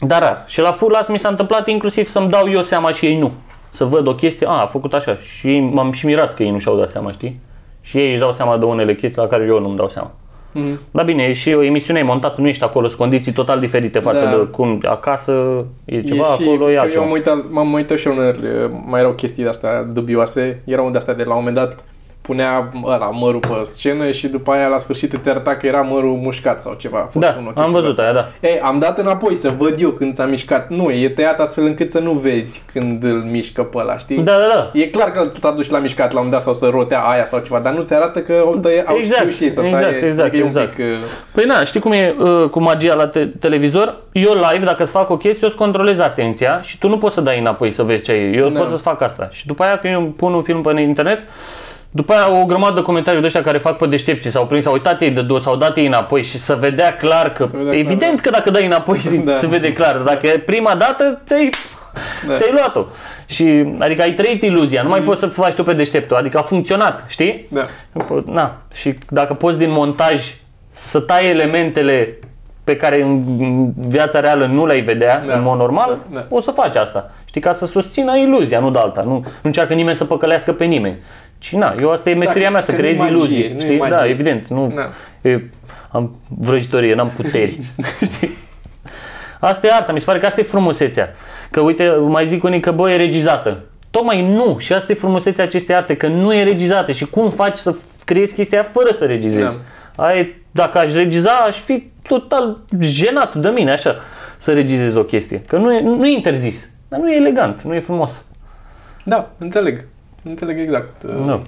Dar rar. Și la Full Last mi s-a întâmplat inclusiv să-mi dau eu seama și ei nu. Să văd o chestie, a, a făcut așa. Și ei- m-am și mirat că ei nu și-au dat seama, știi? Și ei își dau seama de unele chestii la care eu nu-mi dau seama. Mhm. Da bine, e și o emisiune montată, nu ești acolo, sunt condiții total diferite față Da. de cum acasă e ceva, e și, acolo e că altceva. Eu am uitat, m-am uitat și eu uneori, mai erau chestii de-astea dubioase. Erau unde astea de la un moment dat punea ăla, mărul pe scenă și după aia la sfârșit îți arăta că era mărul mușcat sau ceva. A fost Da, unul am chestie văzut de-asta. aia, da. Ei, am dat înapoi să văd eu când s-a mișcat. Nu, e tăiat astfel încât să nu vezi când îl mișcă pe ăla, știi? Da, da, da. E clar că t-a dus și l-a mișcat la un dat sau să rotea aia sau ceva, dar nu ți arată că o tăie, au Exact, știu și ei să exact, taie. exact, adică e un exact. pic, uh, Păi na, știi cum e uh, cu magia la te- televizor? Eu live, dacă îți fac o chestie, eu îți controlez atenția și tu nu poți să dai înapoi să vezi ce e. Eu Da. pot să-ți fac asta. Și după aia când eu pun un film pe internet, după aia o grămadă de comentarii de ăștia care fac pe deștepții sau prins, au uitat ei de dos, sau dat ei înapoi și să vedea clar că, vedea clar, evident că dacă dai înapoi [laughs] Da. se vede clar. Dacă e prima dată, ți-ai, Da. ți-ai luat-o. Și, adică ai trăit iluzia, nu mai poți să faci tu pe deșteptul, adică a funcționat, știi? Da. Na, și dacă poți din montaj să tai elementele pe care în în viața reală nu le-ai vedea Da. în mod normal, Da. o să faci asta. Știi, ca să susțină iluzia, nu de alta. Nu, nu încearcă nimeni să păcălească pe nimeni. Ci na, eu asta e meseria Da, mea, să că nu-i creezi magie, iluzii. nu-i Știi? magie. Da, evident. Nu, Da. e, am vrăjitorie, n-am puteri. [laughs] Știi? Asta e arta, mi se pare că asta e frumusețea. Că uite, mai zic unii că bă, e regizată. Tocmai nu. Și asta e frumusețea acestei arte, că nu e regizată. Și cum faci să f- creezi chestia aia fără să regizezi? Da. Ai, dacă aș regiza, aș fi total jenat de mine, așa, să regizez o chestie. Că nu e, nu e interzis, dar nu e elegant, nu e frumos. Da, înțeleg. Înțeleg exact uh, Nu.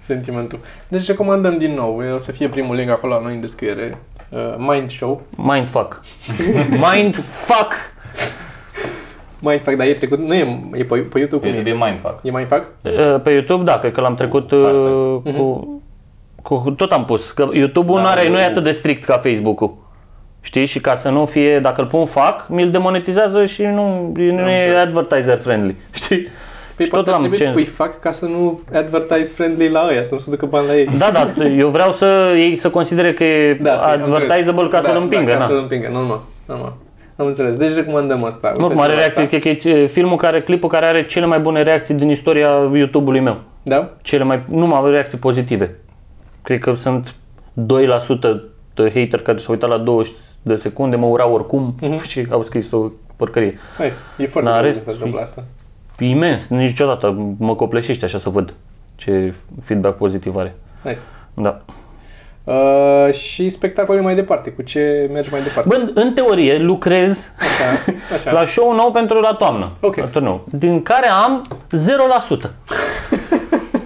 sentimentul. Deci recomandăm din nou, o să fie primul link acolo la noi în descriere. Uh, Mind Show. Mindfuck. [laughs] Mindfuck! Mindfuck, dar e trecut, nu e, e pe, pe YouTube cum E e? de mindfuck. E Mindfuck? Uh, Pe YouTube, da, cred că l-am trecut uh, Hashtag. cu, cu... Tot am pus, că YouTube-ul Da, nu, are, nu e eu- atât de strict ca Facebook-ul. Știi? Și ca să nu fie, dacă îl pun fac, mi-l demonetizează și nu, nu e înțeles. advertiser friendly. [laughs] Știi? Păi Și tot poate ar l-am trebui să cenz- pui fac ca să nu advertise friendly la ăia, să nu se ducă bani la ei. Da, da, [laughs] eu vreau să ei să considere că e Da, am advertisable înțeles. ca să-l Da, împingă. Da, ca na. să-l împingă, normal. normal. Am înțeles. Deci recomandăm asta. Nu, Uitați-vă mare la reacție, asta. cred că e filmul care, clipul care are cele mai bune reacții din istoria YouTube-ului meu. Da? Cele mai, numai reacții pozitive. Cred că sunt 2% de hater care s-au uitat la 20 de secunde, mă urau oricum [laughs] și au scris o porcărie. Nice. E foarte Dar bine rest- să întâmplă asta. Imens, niciodată mă copleșește așa să văd ce feedback pozitiv are. Nice. Da. Uh, și spectacole mai departe. Cu ce mergi mai departe? Bă, în teorie lucrez Așa. Așa. [laughs] la show nou pentru la toamnă. Ok. La turneu. Din care am 0%.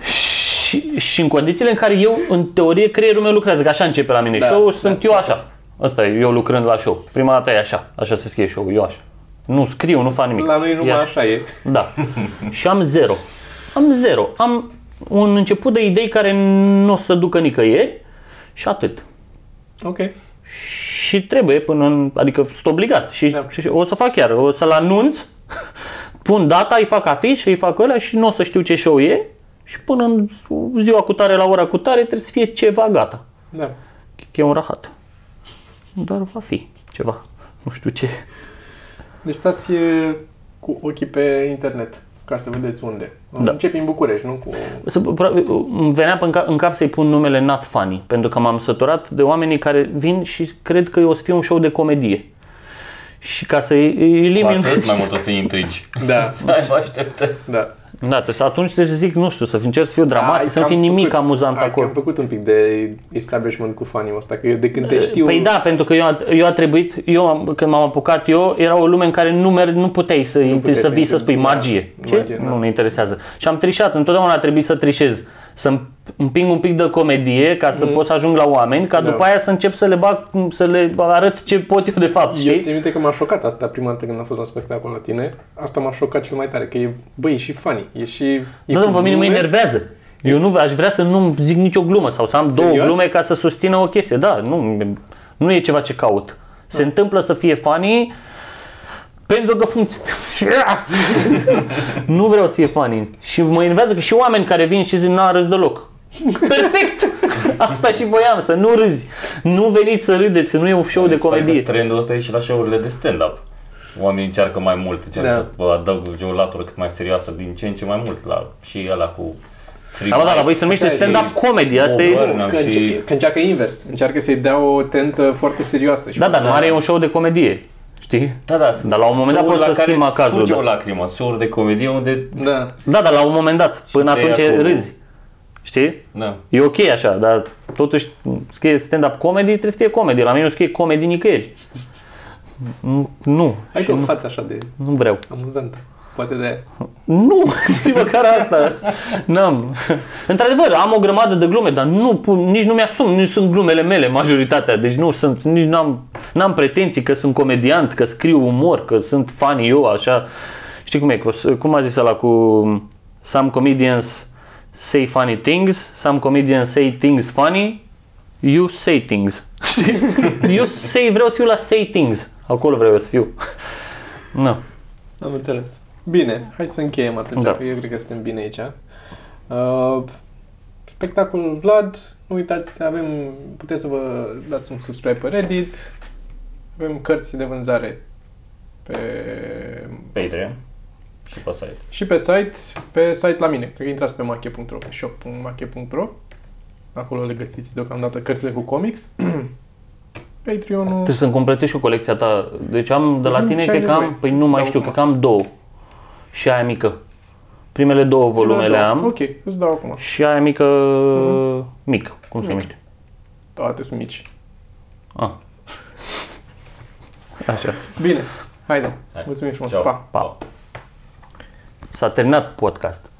și, și în condițiile în care eu, în teorie, creierul meu lucrează, că așa începe la mine Da, show, da, sunt eu așa. Asta e, eu lucrând la show. Prima dată e așa, așa se scrie show, eu așa. Nu scriu, nu fac nimic. La noi E numai așa e. Da. [laughs] și am zero. Am zero. Am un început de idei care nu o să ducă nicăieri și atât. Ok. Și trebuie până în, adică sunt obligat și, Da. și o să fac chiar, o să-l anunț, [laughs] pun data, îi fac afiș, îi fac ăla și nu o să știu ce show e și până în ziua cu tare, la ora cu tare, trebuie să fie ceva gata. Da. Că e un rahat. Dar va fi ceva. Nu știu ce. Deci stați e, cu ochii pe internet ca să vedeți unde. Da. Începi în București, nu cu... Să- pro- Îmi venea pe în cap, în cap să-i pun numele Not Funny, pentru că m-am săturat de oamenii care vin și cred că o să fie un show de comedie. Și ca să îi îi Cu elimin... atât mai mult o să intrigi. Da. [laughs] Să aibă așteptări. Da. Da, trebuie să atunci trebuie să zic, nu știu, să încerc să fiu dramatic, Ai să nu cam fie nimic făcut- amuzant ai acolo. Am făcut un pic de establishment cu fanii ăsta, că eu de când te știu... Păi da, pentru că eu, a- eu a trebuit, eu am- când m-am apucat eu, era o lume în care nu, mer, nu puteai să, puteai să să vii să intri- spui da, magie. Ce? magie, da. Nu ne interesează. Și am trișat, întotdeauna a trebuit să trișez. Să împing un pic de comedie ca să pot să ajung la oameni, ca Mm. Da. după aia să încep să le bag, să le arăt ce pot eu de fapt, Eu știi? țin minte că m-a șocat asta prima dată când am fost la spectacol la tine. Asta m-a șocat cel mai tare, că e, băi, e și funny. E și... E Da, cu da, pe mine mă glume. enervează. Eu nu aș vrea să nu zic nicio glumă sau să am două Serios? glume ca să susțină o chestie. Da, nu, nu e ceva ce caut. Se întâmplă să fie funny pentru că funcționează. [laughs] nu vreau să fie funny. Și mă enervează că și oameni care vin și zic, n-a râs deloc. Perfect! Asta și voiam, să nu râzi. Nu veniți să râdeți, că nu e un show de Mi se pare că comedie. Trendul ăsta e și la show-urile de stand-up. Oamenii încearcă mai mult, încearcă Da. să vă adaugă o latură cât mai serioasă din ce în ce mai mult la și ăla cu free Da, bă, da, la mic. voi se numește Așa e, stand-up comedy. Asta e... Over. Am Că, și- înce- că încearcă invers. Încearcă să-i dea o tentă foarte serioasă. Și Da, dar nu foarte- are un show de comedie. Știi? Da, da, sunt Dar la un moment dat show-uri poți la să care schimbi îți acazul, scurge da. o lacrimă, show de comedie unde... Da. Da, dar la un moment dat, până te ia atunci acolo. râzi. Știi? Da. E ok așa, dar totuși scrie stand-up comedy, trebuie să fie comedy. La mine nu scrie comedy nicăieri. Nu, Nu, Ai și tu o nu, față așa de nu vreau. amuzantă. Poate de aia. Nu, [laughs] nici măcar asta. N-am. Într-adevăr, am o grămadă de glume, dar nu, pun- nici nu mi-asum, nici sunt glumele mele, majoritatea. Deci nu sunt, nici n-am, n-am pretenții că sunt comediant, că scriu umor, că sunt funny eu, așa. Știi cum e, cu- cum a zis ăla cu Some comedians say funny things, some comedians say things funny, you say things. [laughs] Știi? Eu say, vreau să fiu la say things. Acolo vreau eu să fiu. [laughs] Nu. Am înțeles. Bine, hai să încheiem atunci, Da. că eu cred că suntem bine aici. Uh, spectacolul Vlad, nu uitați, avem, puteți să vă dați un subscribe pe Reddit, avem cărți de vânzare pe, Patreon și pe site. și pe site, pe site la mine. Cred că intrați pe mache.ro, pe shop.mache.ro. Acolo le găsiți deocamdată cărțile cu comics. [clears throat] Patreon-ul... Trebuie să-mi completezi și o colecția ta. Deci am de la Zi-mi tine, ce ai cred că am, nevoie. păi nu mai Sau știu, cum? cred că am două. Și aia mică. Primele două volume le Două. am Ok, îți dau acum. și aia mică, mic, cum se numește? Toate sunt mici. Ah. Așa. Bine, haide. Hai. Mulțumim frumos. Ciao. Pa. Pa. S-a terminat podcast.